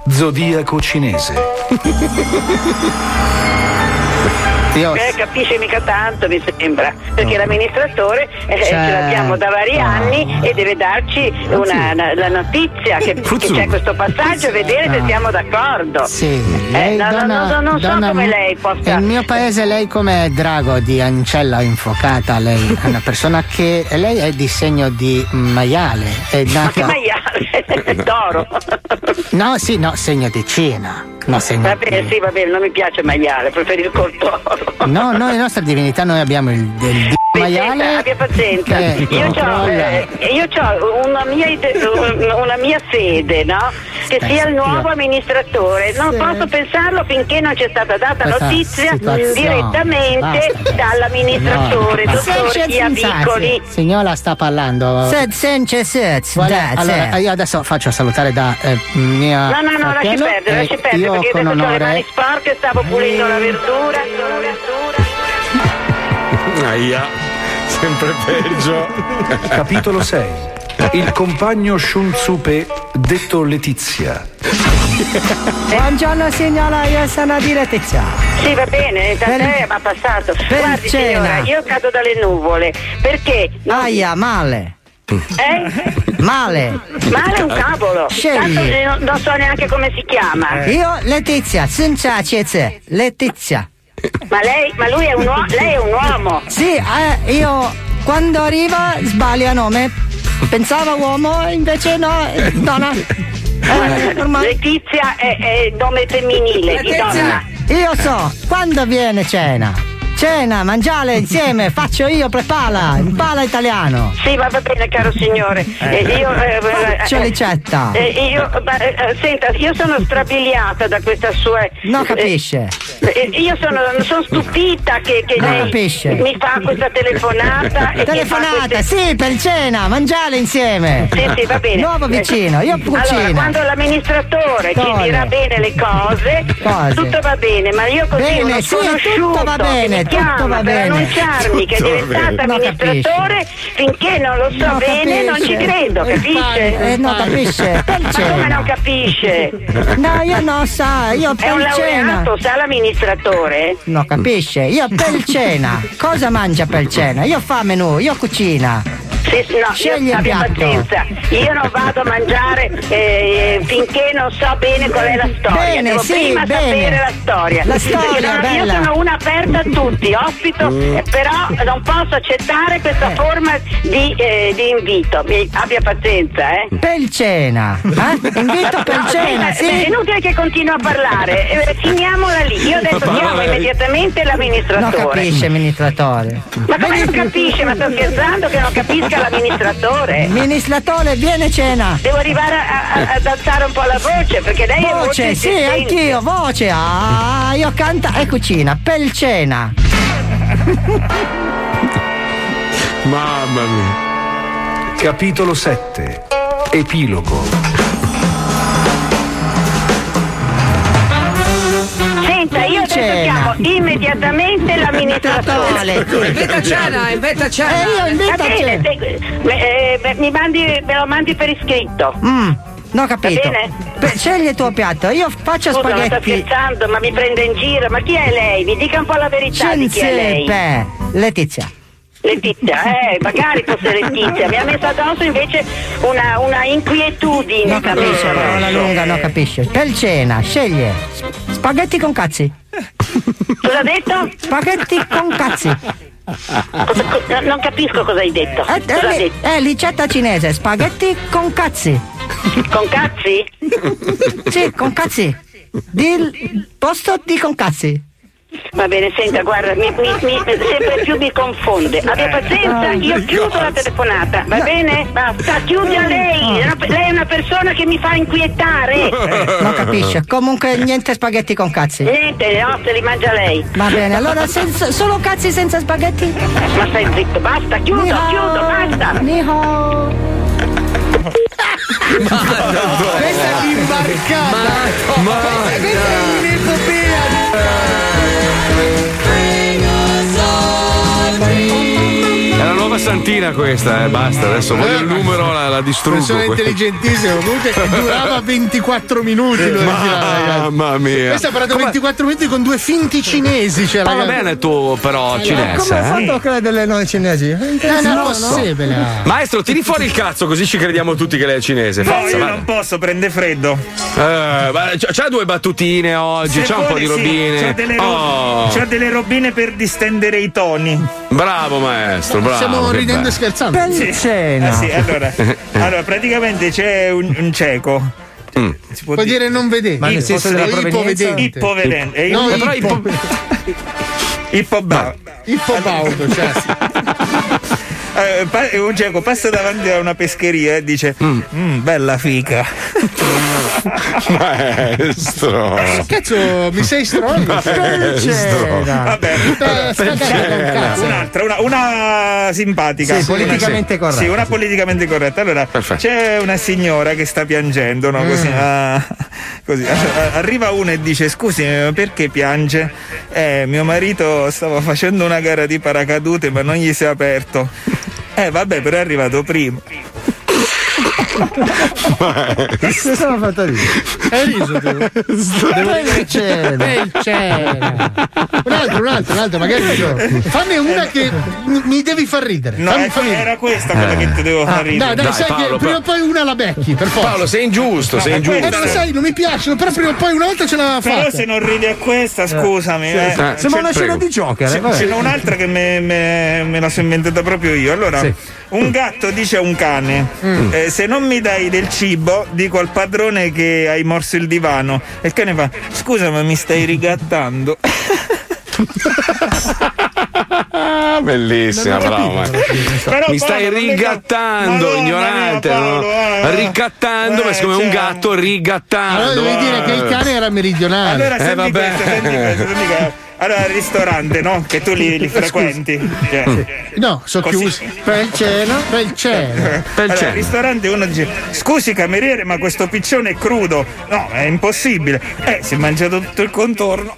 Zodiaco cinese. Eh, capisce mica tanto, mi sembra, perché l'amministratore eh, ce Certo. l'abbiamo da vari anni e deve darci una, una- la notizia che, che c'è questo passaggio e vedere se siamo d'accordo. Sì, Eh, lei no, no, donna- no, no, non so donna- come lei possa. Nel mio paese lei come drago di ancella infuocata, lei è una persona che lei è di segno di maiale. È Ma che nata- maiale, *laughs* d'oro. No, sì, no, segno di Cina. No, Va bene, sì, va bene, non mi piace maiale, preferisco il toro. No, noi le nostre divinità noi abbiamo il, il maiale. Abbia pazienza, che io ho controlla. una, mia ide- una mia fede, no? Che sia il nuovo amministratore. Non posso pensarlo finché non ci è stata data Questa notizia situazione. direttamente Basta. dall'amministratore, No. dottor Iavicoli. Signora sta parlando. Senza sez. Allora, io adesso faccio salutare da eh, mia No, no, no, lasci perdere, lasci perdere, io perché adesso ho le mani onore sporche, stavo pulendo la verdura. Aia, sempre peggio. Capitolo 6 Il compagno Shun Tzupe, detto Letizia. Buongiorno signora, io sono di Letizia. Sì, va bene, da Per- mi ha passato. per Guardi, cena. signora, io cado dalle nuvole. Perché? Aia, male. Eh? Male. Male un cavolo. Scegli. Tanto non, non so neanche come si chiama. Io Letizia, senza ceze. Letizia. Ma lei, ma lui è un uomo, lei è un uomo. Sì, eh, io quando arriva sbaglia nome. Pensava uomo, invece no, è donna. Eh. Letizia è, è nome femminile di donna. Io so, quando viene cena? Cena, mangiare insieme, *laughs* faccio io, prepara, impara italiano. Sì, ma va bene, caro signore. Eh, io, eh, Faccio eh, ricetta. eh, io, ma, eh, eh, senta, io sono strabiliata da questa sua. No, capisce. eh, io sono, sono stupita che, che Non lei capisce. mi fa questa telefonata. e Telefonata, queste- sì, per cena, mangiare insieme. Sì, sì, va bene. Nuovo vicino, io Allora, cucino. quando l'amministratore ci Cose. dirà bene le cose, Cose. tutto va bene, ma io così Bene, uno sì, tutto va bene, chiama va per annunciarmi che è diventato amministratore finché non lo so No, bene non ci capisce. credo, capisce? Eh, no, capisce. Ma come non capisce? No, io non sa, io È per un cena. laureato, sa l'amministratore? No, capisce? Io per cena. Cosa mangia per cena? Io fa menù, io cucina. Sì, sì, no, Scegli io il abbia piatto. pazienza. Io non vado a mangiare eh, finché non so bene qual è la storia. Bene, Devo sì, prima bene. sapere la storia. La storia, bella. Io sono una aperta a tutti, ospito, eh, però non posso accettare questa forma di, eh, di invito. Mi- abbia pazienza, eh. Per cena. Eh? Invito per *laughs* No, cena, senta, È sì? inutile che continui a parlare, eh, finiamola lì. Io adesso chiamo immediatamente Non l'amministratore. capisce, amministratore. Ma come non capisce? Ma sto scherzando che non capisca l'amministratore? Amministratore, viene cena. Devo arrivare a- a- ad alzare un po' la voce perché lei è molto Voce, sì, anch'io, voce. Ah, io canta e cucina. Per cena. Mamma mia. Capitolo 7 Epilogo Contattiamo immediatamente l'amministratore. Invita cena, invita cena. Eh, io bene, te- me- eh, mi mandi, me lo mandi per iscritto. Mm, no, capito. Beh, scegli il tuo piatto, io faccio Scusa, ma sta spaghetti. scherzando, ma mi prende in giro. Ma chi è lei? Mi dica un po' la verità di chi è lei. Letizia. Letizia, eh, magari fosse Letizia. Mi ha messo addosso invece una, una inquietudine. Ha capisce, messo parola lunga, no capisce. Per cena, sceglie. Spaghetti con cazzi. Cosa ha detto? Spaghetti con cazzi. Cosa- co- no, non capisco cosa hai detto. Eh, Cosa eh, detto? eh, ricetta cinese, spaghetti con cazzi. Con cazzi? Sì, con cazzi. Dil posto di con cazzi. Va bene, senta, guarda, mi, mi- mi- sempre più mi confonde. Abbia pazienza, io chiudo la telefonata, va bene? Basta, chiuda lei. È una- Lei è una persona che mi fa inquietare. Non capisce. Comunque niente spaghetti con cazzi. Niente, no, se li mangia lei. Va bene, allora senza- solo cazzi senza spaghetti? Ma stai zitto, basta, chiudo, chiudo, basta. Questa è l'imbarcata. Ma- Questa questa è un'epopea. È la nuova santina questa, eh, basta, adesso voglio il numero, la, la distruggo. Persona intelligentissima, comunque durava 24 minuti. ragazzi. Mamma mia. Questa ha parlato Come- 24 minuti con due finti cinesi. Cioè, Parla ragazzi. bene tu però cinese, Come hai eh? fatto a credere noi cinesi? Non è possibile. Maestro, tiri fuori il cazzo così ci crediamo tutti che lei è cinese. No, Forza, io va. non posso, prende freddo. Eh, ma c'ha due battutine oggi, Se c'ha un po' di sì, robine. C'ha delle, ro- Oh, c'ha delle robine per distendere i toni. Bravo maestro, bravo. Stiamo ridendo bello. e scherzando. Sì. cena. Eh sì, allora, *laughs* allora, praticamente c'è un, un cieco. Mm. Si può Vuol dire non vedete. Ma nel senso della provenienza? ipovedente. Ippovedente. E No, io- però ippo- Ippobau. Ippobaudo, cioè. sì. *laughs* Eh, pa- un cieco passa davanti a una pescheria e dice: "Mm, Bella fica. *laughs* Maestro. Cazzo, mi sei stronzo. *laughs* Maestro. Vabbè, Eh, un'altra, una, una simpatica. Sì, politicamente Sì, corretta, Sì, una politicamente corretta. Allora, c'è una signora che sta piangendo, no? Così, ah, così. Allora, Arriva uno e dice: Scusi, ma perché piange? Eh, mio marito stava facendo una gara di paracadute, ma non gli si è aperto. Eh, vabbè, però è arrivato prima. Cosa mi ha fatto ridere? Hai riso tu? Devo Bel cena. Bel cena. Un altro, un altro, un altro, magari io. Fammi una che mi devi far ridere. No, Fammi, ecco, fammi era questa quella che ti devo far ridere. Dai, dai, Dai, sai Paolo, che prima o però- poi una la becchi, per forza. Paolo, sei ingiusto, sei No, Eh, ingiusto. no, lo sai, non mi piacciono, però prima o poi una volta ce Però fatta. se non ridi a questa, scusami. eh. Eh, Sembra una scena di Joker. eh, Ce, n'è un'altra che me, me- me la sono inventata proprio io. Allora, Sì. un gatto dice a un cane: eh, Se non mi dai del cibo, dico al padrone che hai morso il divano. E il cane fa: Scusa, ma mi stai rigattando. *laughs* Bellissima, bravo. Mi stai rigattando, ignorante. mia, no? Paolo, eh. Ricattando, ma Eh, siccome è un cioè- gatto, rigattando. Allora devi dire che il eh. cane era meridionale. Allora, Eh, senti vabbè. questo, senti questo, senti questo. Allora, al ristorante, no? Che tu li, li frequenti. Cioè, No, sono chiusi. Bel cena, bel cena. Allora, al ristorante uno dice: Scusi, cameriere, ma questo piccione è crudo. No, è impossibile. Eh, si è mangiato tutto il contorno.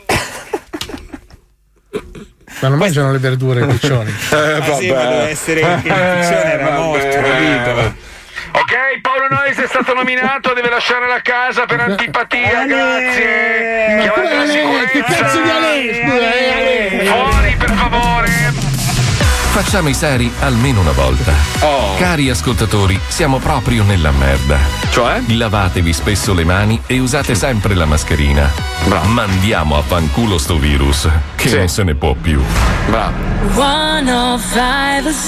Ma non mangiano le verdure i piccioni. *laughs* Eh, Ma sì, ma deve essere che il piccione era morto, capito? Ok, Paolo Nois è stato nominato, deve lasciare la casa per antipatia, grazie. Chiamate la? Che cazzo di Ale? Scusa, eh, Ale. Fuori. Facciamo i seri almeno una volta. Oh. Cari ascoltatori, siamo proprio nella merda. Cioè? Lavatevi spesso le mani e usate sempre la mascherina. Mandiamo a fanculo sto virus, che Sì. non se ne può più. Bravo.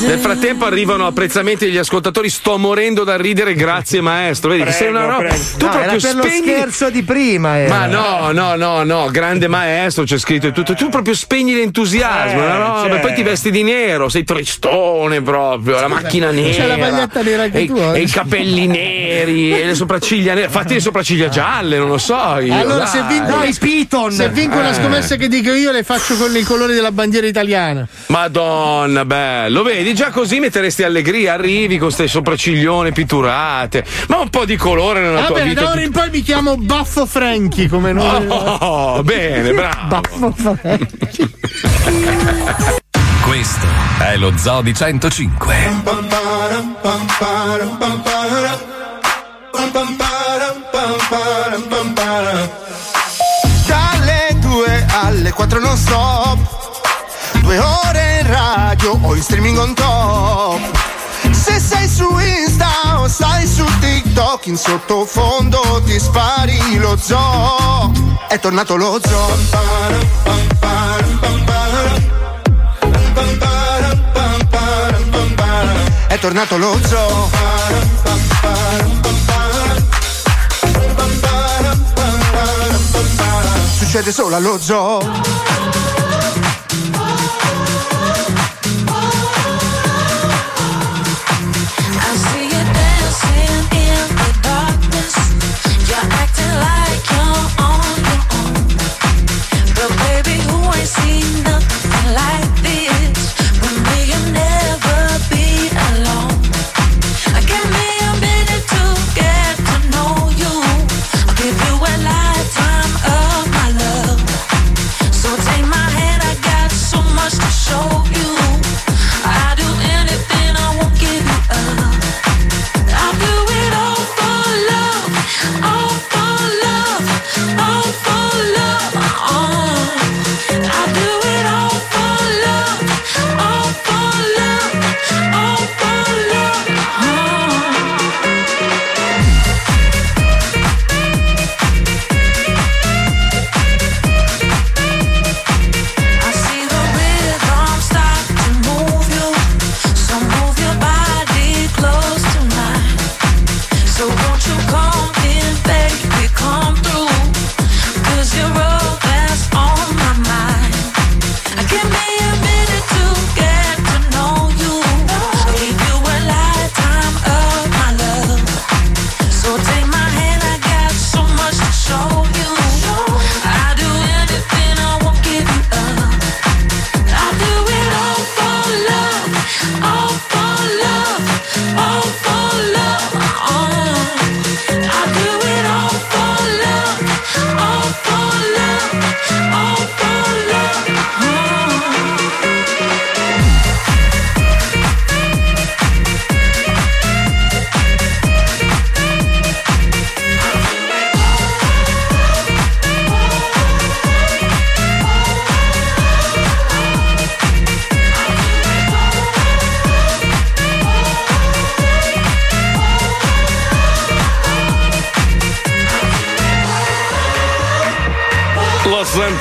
Nel frattempo arrivano apprezzamenti degli ascoltatori. Sto morendo da ridere, grazie maestro. Vedi, che sei una roba. prego. Tu No, era proprio spegni. scherzo di prima. era. Ma no, no, no, no, grande maestro, c'è scritto e tutto. Tu proprio spegni l'entusiasmo, Eh, roba, cioè. poi ti vesti di nero, sei tristone proprio, la macchina nera. C'è la maglietta nera anche e, tu, eh? e i capelli neri, fatti le sopracciglia nere, fatti le sopracciglia gialle, non lo so. Io, Allora, dai. se vinco, se vinco una Eh. scommessa che dico io, le faccio con i colori della bandiera italiana. Madonna, bello, vedi, già così metteresti allegria, arrivi con queste sopracciglione pitturate, ma un po' di colore nella Va tua bene, vita. da ora in poi mi chiamo Baffo Franchi come nome. Oh, bene, bravo. *laughs* Baffo Franchi. *laughs* Questo è lo Zoo di 105. Dalle 2 alle 4 non stop. Due ore in radio o in streaming on top. Se sei su Insta o stai su TikTok In sottofondo ti spari lo zoo. È tornato lo zoo È tornato lo zoo. Succede solo allo zoo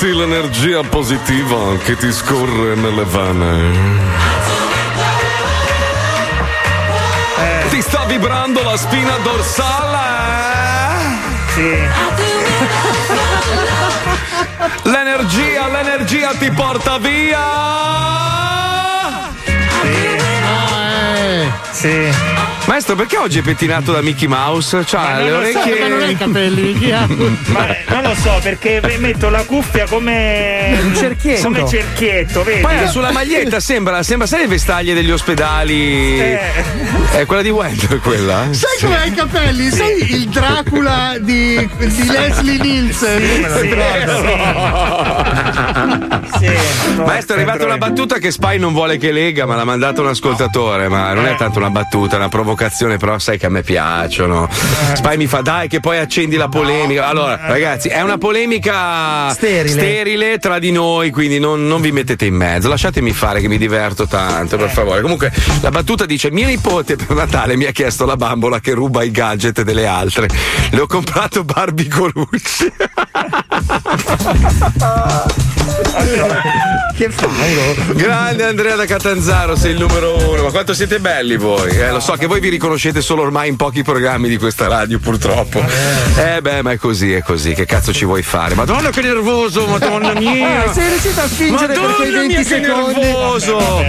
senti l'energia positiva che ti scorre nelle vene? Ti sta vibrando la spina dorsale? L'energia, l'energia ti porta via! Sì. Maestro, perché oggi è pettinato da Mickey Mouse? C'ha non le lo so, orecchie. ma non hai i capelli, chi ha? Ma non lo so perché metto la cuffia come Un cerchietto. Come cerchietto, vedi? Poi *laughs* sulla maglietta sembra, sembra, sai le vestaglie degli ospedali? Eh. È quella di Wendell quella? Sai come hai i capelli? Sei il Dracula di, di Leslie Nielsen. Sì, lo ricordo. Maestro, è arrivata una battuta che Spy non vuole che lega, ma l'ha mandata un ascoltatore. Ma non è tanto una battuta, una provocazione, però sai che a me piacciono. Spy mi fa, dai, che poi accendi la polemica. Allora, ragazzi, è una polemica Sterile. tra di noi, quindi non, non vi mettete in mezzo. Lasciatemi fare che mi diverto tanto, per favore. Comunque, la battuta dice: Mio nipote per Natale mi ha chiesto la bambola che ruba i gadget delle altre. Le ho comprato Barbie Colucci. che fango. Grande Andrea da Catanzaro, sei il numero uno. Ma quanto siete belli voi? Eh, lo so che voi vi riconoscete solo ormai in pochi programmi di questa radio, purtroppo. Eh beh, ma è così, è così. Che cazzo ci vuoi fare? Madonna che nervoso, madonna mia! *laughs* Ah, sei riuscito a spingere per quei Madonna 20 mia, che secondi. nervoso!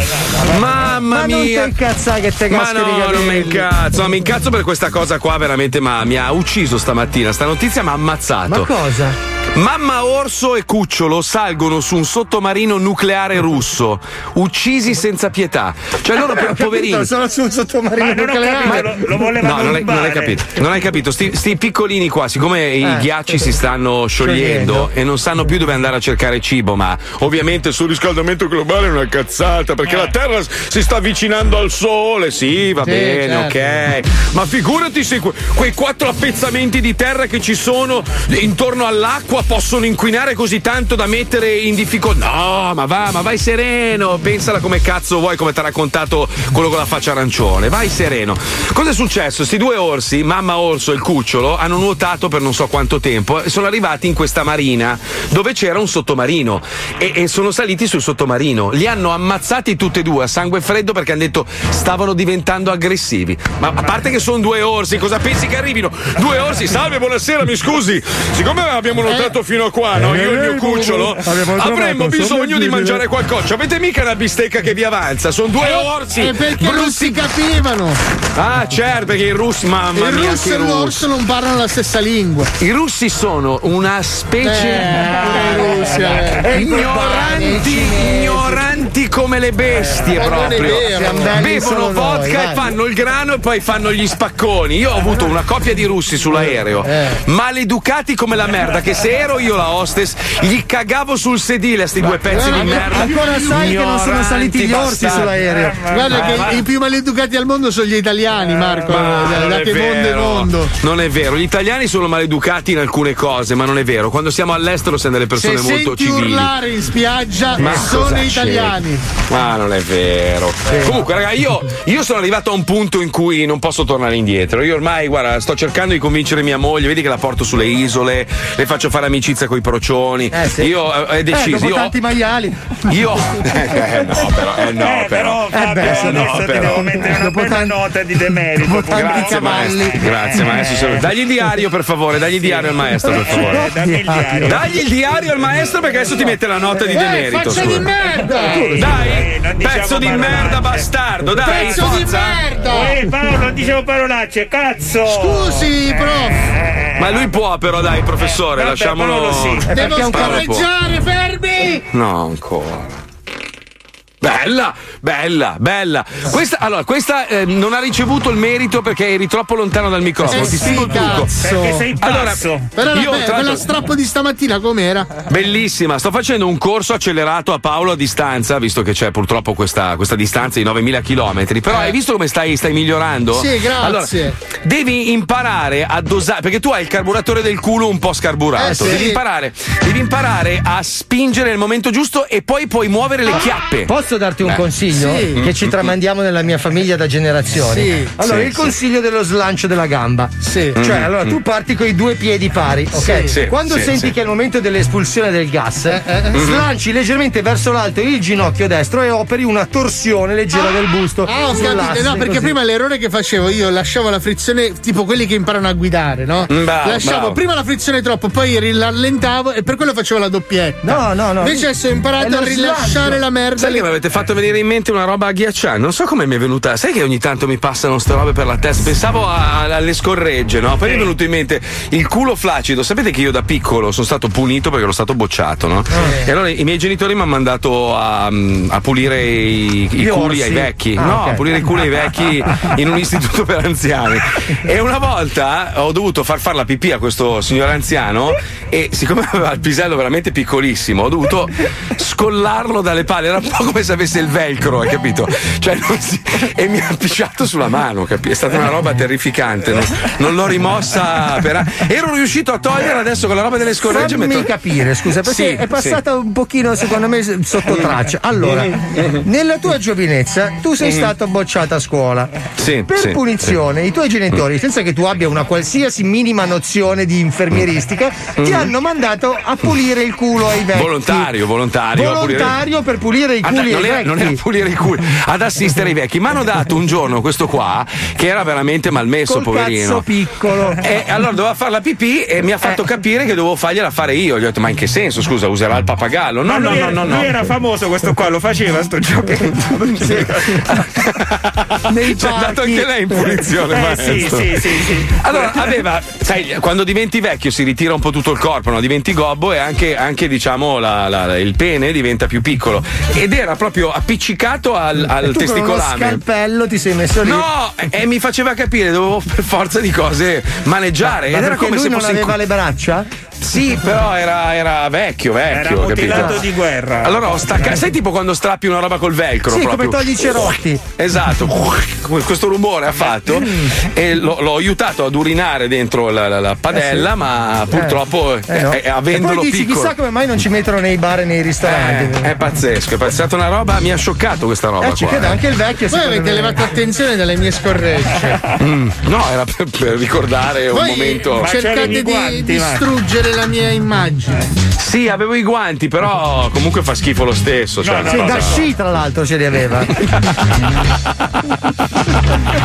Mamma Ma non mia! incazzare che te Ma no, non mi incazzo, mi incazzo per questa cosa qua veramente, ma mi ha ucciso stamattina. Sta notizia mi ha ammazzato. Ma cosa? Mamma Orso e Cucciolo salgono su un sottomarino nucleare russo, uccisi senza pietà. Cioè loro *laughs* Ho capito, Sono su un sottomarino Ma non ho nucleare. capito, lo, lo volevano No, non hai, non hai capito. Non hai capito. Sti, sti piccolini qua, siccome i Eh. ghiacci si stanno sciogliendo Sciogliendo. e non sanno più dove andare a cercare cibo, ma ovviamente il surriscaldamento globale è una cazzata perché la Terra si sta avvicinando al Sole. Sì, va Sì, bene, certo. ok. Ma figurati se que- quei quattro appezzamenti di terra che ci sono intorno all'acqua possono inquinare così tanto da mettere in difficoltà. No, ma va, ma vai sereno. Pensala come cazzo vuoi, come ti ha raccontato quello con la faccia arancione. Vai sereno. Cosa è successo? Sti due orsi, mamma orso e il cucciolo, hanno nuotato per non so quanto tempo e sono arrivati in questa marina dove c'era un sottomarino e, e sono saliti sul sottomarino. Li hanno ammazzati tutti e due a sangue freddo perché hanno detto stavano diventando aggressivi. Ma a parte che sono due orsi, cosa pensi che arrivino? Due orsi, salve, buonasera, mi scusi. Siccome abbiamo nuotato fino a qua, no? Io e il mio cucciolo, Abbiamo trovato avremmo bisogno di mangiare qualcosa. Avete mica una bistecca che vi avanza? Sono due orsi. E perché non si capivano? Ah, certo, perché i russi, mamma il mia, anche e i russi. l'orso non parlano la stessa lingua. I russi sono una specie Eh, pure i russi, eh. ignoranti, ignoranti come le bestie è proprio. Bevono noi, vodka vai. e fanno il grano e poi fanno gli spacconi. Io ho avuto una coppia di russi sull'aereo, Eh. maleducati come la merda, che se ero io la hostess gli cagavo sul sedile a sti due pezzi di merda. Ancora sai che non sono saliti gli orsi bastardi. sull'aereo. Guarda Eh, che i più maleducati al mondo sono gli italiani, Marco. Ma da non da è che mondo è vero. mondo. Non è vero, gli italiani sono maleducati in alcune cose, ma non è vero. Quando siamo all'estero siamo delle persone Se molto senti civili. urlare in spiaggia Ma sono italiani. C'è? Ma non è vero. Comunque, raga, io, io sono arrivato a un punto in cui non posso tornare indietro. Io ormai, guarda, sto cercando di convincere mia moglie. Vedi che la porto sulle isole, le faccio fare amicizia con i procioni. Eh, sì. Io eh, ho deciso. dopo io, tanti maiali. io *laughs* eh, no, però, eh, no, Eh, però. però Fabio, beh, no, adesso però. devo mettere una Dopo bella tanti- nota di demerito. Grazie cavalli. maestro, grazie maestro. se- Dagli il diario per favore, dagli il diario al maestro per favore. Eh, dammi il diario. Dagli il diario al maestro perché adesso ti mette la nota di Eh, demerito. faccia di merda! Dai, Eh, diciamo pezzo di merda bastardo, dai. Pezzo di forza. merda! Ehi Paolo, non dicevo parolacce, cazzo! Scusi, prof! Eh, Ma lui può però, dai, professore, Vabbè, lasciamolo. Paolo sì. Eh, Devo scorreggiare, fermi! No, ancora. Bella, bella, bella. Questa, allora, questa eh, non ha ricevuto il merito perché eri troppo lontano dal microfono. Eh Ti sì, spiego cazzo. Perché sei Allora, pazzo. Però la, io, tra quella strappo di stamattina com'era? Bellissima, sto facendo un corso accelerato a Paolo a distanza, visto che c'è purtroppo questa, questa distanza di 9000 km. Però Eh. hai visto come stai, stai migliorando? Sì, grazie. Allora, devi imparare a dosare, perché tu hai il carburatore del culo un po' scarburato. Eh, sì. devi, imparare, devi imparare a spingere nel momento giusto e poi puoi muovere le chiappe. Posso darti un Eh. consiglio Sì. che ci tramandiamo nella mia famiglia da generazioni? Sì. Allora, Sì, il consiglio dello slancio della gamba. Sì. Cioè, allora tu parti con i due piedi pari, ok? Mm. Quando senti che è il momento dell'espulsione del gas, eh. slanci leggermente verso l'alto il ginocchio destro e operi una torsione leggera del busto. Ah, ho capito. No, perché così. prima l'errore che facevo io lasciavo la frizione, tipo quelli che imparano a guidare, no? Mm, bravo, lasciavo bravo. prima la frizione troppo, poi rallentavo e per quello facevo la doppietta. No, no, no. Invece adesso ho imparato a rilasciare slancio. la merda. Sai che mi avete fatto venire in mente una roba agghiacciante? Non so come mi è venuta. Sai che ogni tanto mi passano ste robe per la testa? Pensavo a- alle scorregge, no? Poi mi è venuto in mente il culo flaccido. Sapete che io da piccolo sono stato punito perché ero stato bocciato, no? E allora i miei genitori mi hanno mandato a, a pulire i, i Gli culi ai vecchi. Ah, no, ok. a pulire i culi ai vecchi in un istituto per anziani. E una volta ho dovuto far fare la pipì a questo signor anziano e siccome aveva il pisello veramente piccolissimo, ho dovuto scollarlo dalle palle. Era un po' come se se avesse il velcro, hai capito? Cioè, si- e mi ha pisciato sulla mano, capi? È stata una roba terrificante. Non, non l'ho rimossa. Per... Ero riuscito a togliere adesso con la roba delle scorregge. Fammi metto- capire, scusa, perché Sì, è passata un pochino, secondo me, sotto traccia. Allora, nella tua giovinezza tu sei stato bocciato a scuola. Sì, Per sì, punizione, i tuoi genitori, senza che tu abbia una qualsiasi minima nozione di infermieristica, ti Mm. hanno mandato a pulire il culo ai vecchi. Volontario, volontario. a pulire- Volontario per pulire i culi non, era, non era pulire i culi, ad assistere i vecchi. Mi hanno dato un giorno questo qua che era veramente malmesso, Col poverino. cazzo piccolo. E allora doveva fare la pipì e mi ha fatto capire che dovevo fargliela fare io. Gli ho detto, ma in che senso? Scusa, userà il pappagallo? No, no, no, era- no, no. lui era famoso questo qua, lo faceva sto giochetto. *laughs* Nei C'è andato anche lei in punizione, Eh, sì, sì, sì, sì. Allora, aveva, sai, quando diventi vecchio si ritira un po' tutto il corpo, no? diventi gobbo e anche, anche, diciamo, la- la- il pene diventa più piccolo. Ed era proprio appiccicato al, al E tu con testicolame. scalpello ti sei messo lì. No, e, e mi faceva capire, dovevo per forza di cose maneggiare. Ma Ed era come lui se non fosse in- aveva le braccia? Sì, però era, era vecchio, vecchio. Era mutilato di guerra. Allora ho staccato. Sai tipo quando strappi una roba col velcro? Sì, proprio. come togli i cerotti. Esatto, *laughs* questo rumore ha fatto e l'ho, l'ho aiutato ad urinare dentro la, la- la padella, Eh sì. ma purtroppo Eh no. eh, avendolo e poi dici, piccolo. chissà come mai non ci mettono nei bar e nei ristoranti. Eh, è pazzesco, è stata una roba, mi ha scioccato questa roba. Eh, ci qua, credo, eh. anche il vecchio Voi avete me- levato attenzione dalle mie scorregge. Mm, no, era per, per ricordare un Voi momento. cercate di distruggere la mia immagine. Sì, avevo i guanti, però comunque fa schifo lo stesso. Cioè, Sì, una da sci tra l'altro ce li aveva. *laughs*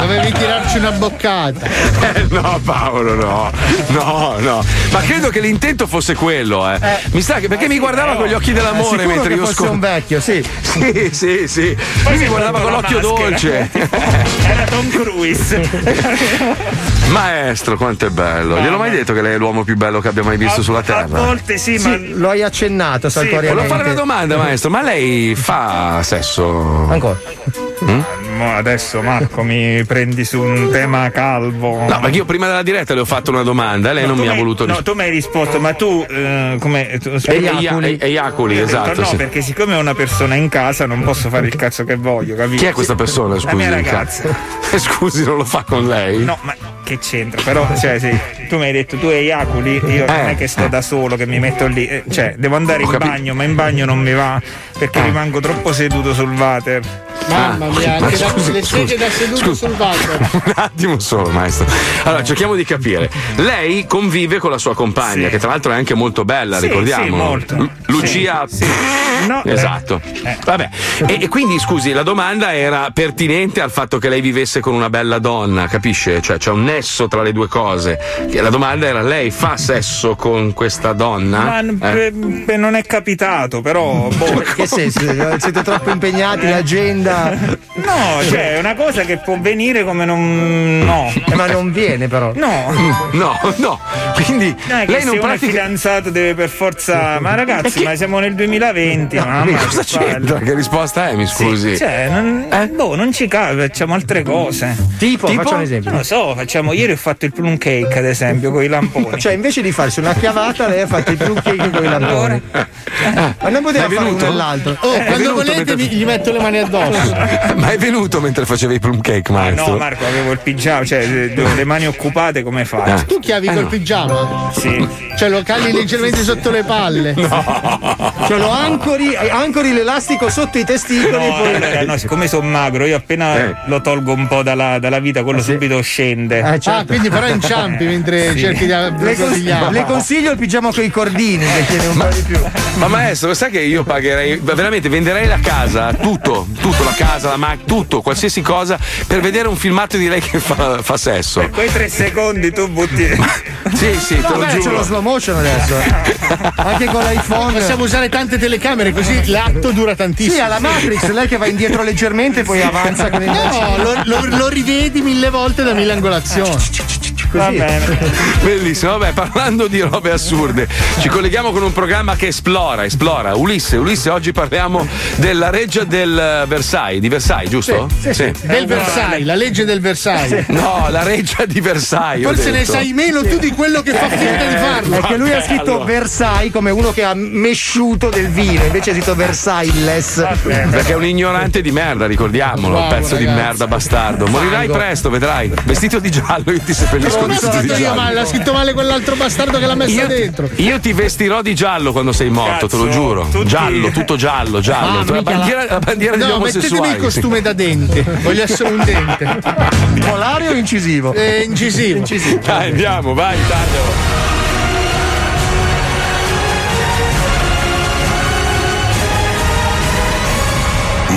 Dovevi tirarci una boccata. Eh, no, Paolo, no, no, no. Ma credo che l'intento fosse quello, eh. Mi sa che perché mi guardava con gli occhi dell'amore Sicuro mentre che io fosse scop- un vecchio, sì. *laughs* Sì, sì, sì. Lui mi guardava con l'occhio dolce. Era Tom Cruise. *laughs* Maestro, quanto è bello. Gliel'ho mai detto che lei è l'uomo più bello che abbia mai visto sulla A terra? volte sì, ma Sì, lo hai accennato Volevo saltuariamente. fare una domanda, maestro, ma lei fa sesso? Ancora? Mo adesso Marco mi prendi su un tema calvo. No, perché io prima della diretta le ho fatto una domanda lei No, non mi ha voluto No, rispondere. tu mi hai risposto, ma tu eh, come. Tu, Eiaculi. Eiaculi, Ho detto esatto, No, sì. perché siccome ho una persona in casa non posso fare il cazzo che voglio, capito? Chi è questa persona, La scusi? mia in ragazza. casa? *laughs* Scusi, non lo fa con lei? No, ma che c'entra? Però, cioè, sì, tu mi hai detto tu eiaculi, io non Eh, è che sto da solo, che mi metto lì. eh, Cioè, devo andare Ho in capito. bagno, ma in bagno non mi va perché rimango troppo seduto sul water. Mamma mia, Ah, ma anche da- scusi, le scusi, sedie da seduto scusi. sul water. *laughs* Un attimo solo, maestro. Allora, cerchiamo di capire. Lei convive con la sua compagna, Sì. che tra l'altro è anche molto bella, Sì, ricordiamo. sì, molto. Lu- Lucia. No, eh, Esatto. Vabbè. E, e quindi scusi, la domanda era pertinente al fatto che lei vivesse con una bella donna, capisce? Cioè c'è un nesso tra le due cose. Che La domanda era: lei fa sesso con questa donna? Ma Eh? beh, beh, non è capitato, però. Boh. Che senso? *laughs* Siete troppo impegnati, l'agenda. No, cioè è una cosa che può venire come non. No. Eh, ma non viene però. No. *laughs* No, no. Quindi Non che lei non pratica. fidanzato deve per forza. Ma ragazzi, ma siamo nel 2020. mamma, Cosa che c'entra? Che risposta è, mi scusi? Sì, cioè, non, boh, non ci cade, facciamo altre cose. Tipo, Tipo? faccio un esempio. Non lo so, facciamo. Ieri ho fatto il plum cake, ad esempio, con i lamponi. Cioè, invece di farsi una chiavata, lei ha fatto il plum cake con i lamponi. Ma non poteva fare venuto? uno e l'altro. Oh, quando volete mentre- vi- gli metto le mani addosso. *laughs* Ma è venuto mentre facevi i plum cake, Ah, maestro? no, Marco, avevo il pigiama, cioè eh, le mani occupate, come fai? Ah. Tu chiavi Eh, col no. pigiama? Sì. Cioè lo calli leggermente sotto le palle. Cioè, lo ancori, ancori l'elastico sotto i testicoli No, poi. no, siccome sono magro, io appena Eh. lo tolgo un po' dalla, dalla vita, quello subito scende. Eh, certo. Ah, quindi però inciampi *laughs* mentre Sì. cerchi di le, cons- le consiglio il pigiama con i cordini che tiene un po' di più. Ma maestro, sai che io pagherei, veramente venderei la casa, tutto, tutto, la casa, la macchina, tutto, qualsiasi cosa, per vedere un filmato di lei che fa, fa sesso. Per quei tre secondi tu butti. *laughs* Sì, sì, te No, lo beh, c'è giuro. lo slow motion adesso. eh. *laughs* Anche con l'iPhone. Possiamo usare tante telecamere così l'atto dura tantissimo. Sì, alla Matrix, lei che va indietro leggermente e poi avanza con il No, lo, lo- lo rivedi mille volte da mille angolazioni. Va bene. *laughs* Bellissimo, vabbè, parlando di robe assurde, ci colleghiamo con un programma che esplora, esplora. Ulisse, Ulisse, oggi parliamo della reggia del Versailles, di Versailles, giusto? Sì, sì, sì. Del Versailles, la legge del Versailles. No, la reggia di Versailles. Forse ne sai meno tu di quello che fa finta di farlo. Perché lui ha scritto Versailles come uno che ha mesciuto del vino, invece ha scritto Versailles. Perché è un ignorante di merda, ricordiamolo, Bravo, pezzo di ragazzi. merda bastardo. Morirai Fango. presto, vedrai. Vestito di giallo, io ti seppellisco Come ho vestito di scritto io male? L'ha scritto male quell'altro bastardo che l'ha messa Io, dentro. io ti vestirò di giallo quando sei morto, te lo Cazzo, giuro. tutti- Giallo, tutto giallo, giallo. Ah, la, bandiera, la- la bandiera No, mettetemi il costume da dente. Voglio essere un dente. Polare o incisivo? Eh, incisivo. Dai, andiamo, vai, taglio.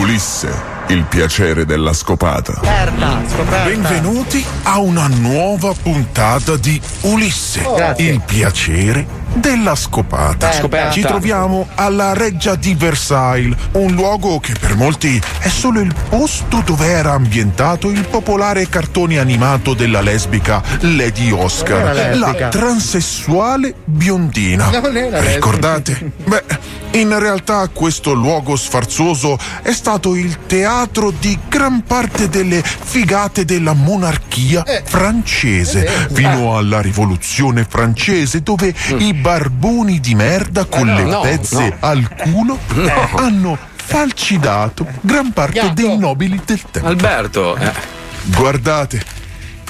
Ulisse, il piacere della scopata. Scoperta, scoperta. Benvenuti a una nuova puntata di Ulisse, Oh, il piacere della scopata. Scoperta. Ci troviamo alla Reggia di Versailles, un luogo che per molti è solo il posto dove era ambientato il popolare cartone animato della lesbica Lady Oscar, la transessuale biondina. Ricordate? Beh, in realtà questo luogo sfarzoso è stato il teatro di gran parte delle figate della monarchia francese, fino alla rivoluzione francese dove i barboni di merda con no, le pezze no. al culo No. hanno falcidato gran parte dei nobili del tempo. Alberto, eh. Guardate,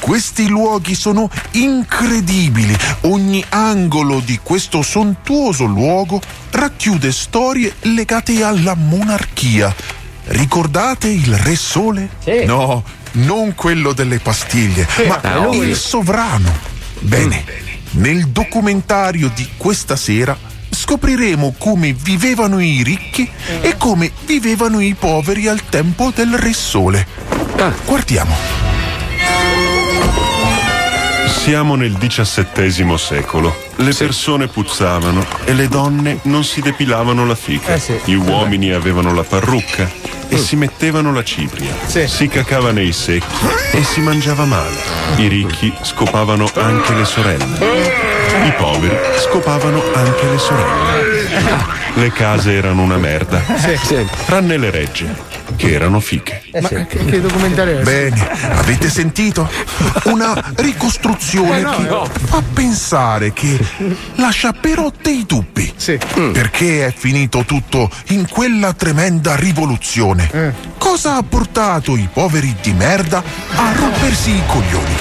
questi luoghi sono incredibili. Ogni angolo di questo sontuoso luogo racchiude storie legate alla monarchia. Ricordate il Re Sole? No, non quello delle pastiglie, ma è lui. il sovrano. Bene, nel documentario di questa sera scopriremo come vivevano i ricchi e come vivevano i poveri al tempo del Re Sole. Guardiamo. Siamo nel XVII secolo. Le persone puzzavano e le donne non si depilavano la fica. Eh sì. Gli uomini avevano la parrucca e si mettevano la cipria. Si cacava nei secchi e si mangiava male. I ricchi scopavano anche le sorelle. I poveri scopavano anche le sorelle. Le case erano una merda, tranne le regge, che erano fiche. Ma che, che documentario è? Bene, avete sentito? Una ricostruzione Eh no, che no. fa pensare che lascia però dei dubbi. Perché è finito tutto in quella tremenda rivoluzione? Eh. Cosa ha portato i poveri di merda a rompersi i coglioni?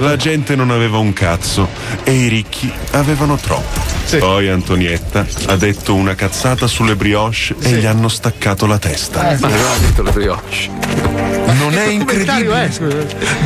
La gente non aveva un cazzo e i ricchi avevano troppo. Poi Antonietta ha detto una cazzata sulle brioche e gli hanno staccato la testa. Ma non ha detto le brioche. Non è incredibile?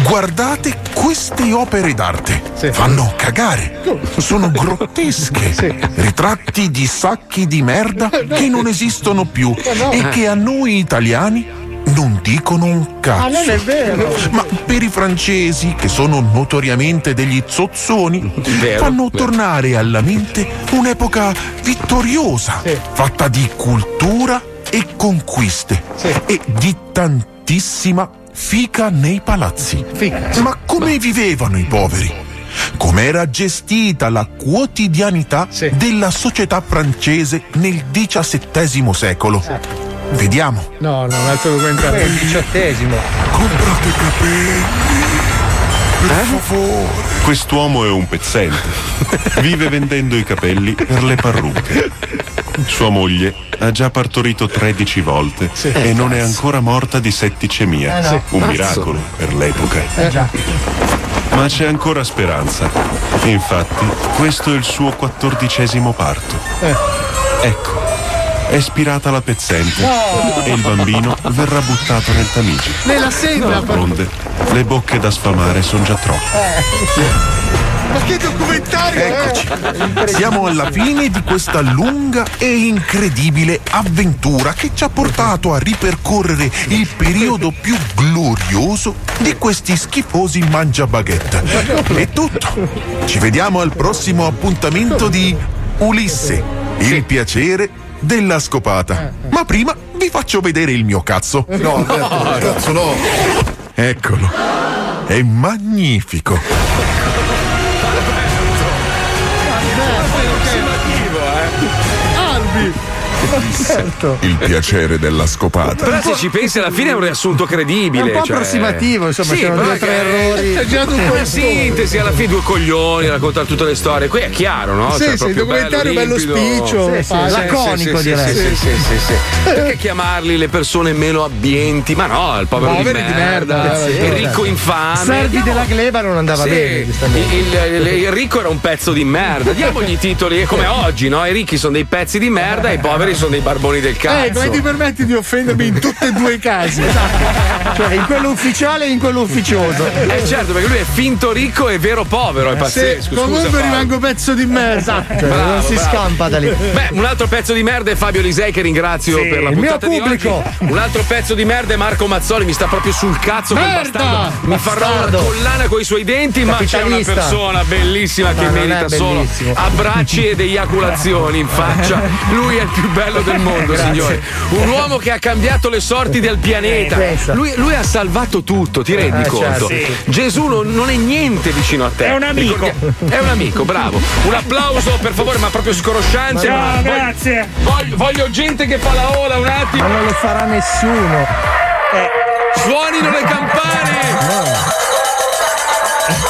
Guardate queste opere d'arte. Fanno cagare. Sono grottesche. Ritratti di sacchi di merda che non esistono più e che a noi italiani non dicono un cazzo. Ah, non è vero. Ma per i francesi, che sono notoriamente degli zozzoni, Vero, fanno vero. tornare alla mente un'epoca vittoriosa, fatta di cultura e conquiste e di tantissima fica nei palazzi. Ma come vivevano i poveri? Com'era gestita la quotidianità della società francese nel XVII secolo? Vediamo. No, no, un altro documentario. Il diciottesimo. Comprate capelli. Per favore. Quest'uomo è un pezzente. Vive vendendo i capelli per le parrucche. Sua moglie ha già partorito 13 volte e non è ancora morta di setticemia. Eh no. Un miracolo per l'epoca. Eh già. Ma c'è ancora speranza. Infatti, questo è il suo quattordicesimo parto. Ecco, è spirata la pezzente No. e il bambino verrà buttato nel Tamigi. Nella però. D'altronde, le bocche da sfamare sono già troppe. Ma che documentario Eccoci. è? Siamo alla fine di questa lunga e incredibile avventura che ci ha portato a ripercorrere il periodo più glorioso di questi schifosi mangiabaguette. È tutto. Ci vediamo al prossimo appuntamento di Ulisse, il piacere della scopata. Ma prima vi faccio vedere il mio cazzo. No, Alberto, cazzo no. Eccolo. è magnifico. Albi! Certo. Il piacere della scopata. Però se ci pensi alla fine è un riassunto credibile. È un po' cioè- approssimativo, insomma, sì, c'erano due tre errori. È girato un po' in sintesi, alla fine due coglioni, raccontare tutte le storie. Qui è chiaro, no? Sì, Cioè, sì, proprio documentario bello limpido. spiccio, Sì, sì, Laconico, sì, direi. Sì, sì, sì, sì, sì. Perché chiamarli le persone meno abbienti? Ma no, il povero Poveri di di merda, merda, il ricco infame. Servi della gleba non andava Sì, bene, il, il- il- il ricco era un pezzo di merda. Diamogli i titoli, è come *laughs* oggi, no? I ricchi sono dei pezzi di merda e i poveri sono dei barboni del cazzo. Eh, come ti permetti di offendermi in tutti e due i casi? *laughs* Cioè, in quello ufficiale e in quello ufficioso. Eh certo, perché lui è finto ricco e vero povero, è Sì, pazzesco. scusa, comunque Paolo. rimango pezzo di merda. Cioè, non si scampa da lì. Beh, un altro pezzo di merda è Fabio Lisei che ringrazio Sì, per la il mio puntata di pubblico. Un altro pezzo di merda è Marco Mazzoli, mi sta proprio sul cazzo Merda! bastardo. Mi farà una Bastardo. collana con i suoi denti, ma c'è una persona bellissima che Ma non è merita solo abbracci ed eiaculazioni in faccia. *laughs* Lui è il più bello del mondo, *laughs* signori. Un uomo che ha cambiato le sorti del pianeta. Eh. Lui, lui ha salvato tutto, ti rendi Eh, conto? certo. Sì. Gesù non, non è niente vicino a te. È un amico. È un amico, bravo. Un applauso per favore, ma proprio scrosciante. Ciao, Ma voglio- grazie. Voglio, voglio gente che fa la ola un attimo. Ma non lo farà nessuno. Suonino le campane.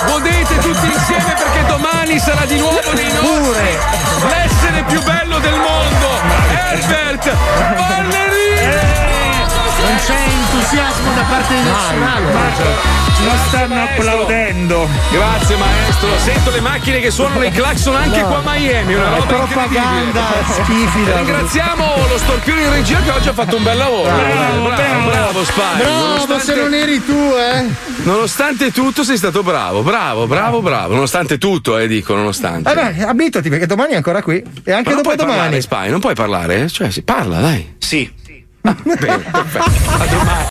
Godete tutti insieme perché domani sarà di nuovo nei nostri. L'essere più bello del mondo. Herbert Ballerini. Entusiasmo da parte di nessuno. Non stanno applaudendo. Grazie maestro. Sento le macchine che suonano i clacson anche qua a Miami. Una roba propaganda schifida. Ringraziamo lo storpione in regia che oggi ha fatto un bel lavoro. Bravo, bravo, bravo, Spy. Bravo, Nonostante- se non eri tu, eh. Nonostante tutto sei stato bravo, bravo, bravo, bravo. Nonostante tutto, eh, dico, nonostante. Eh beh, abituati perché domani è ancora qui. E anche dopodomani. parlare, Spy, non puoi parlare? Cioè, si parla, dai. Sì. Bene, perfetto. *laughs* A domani.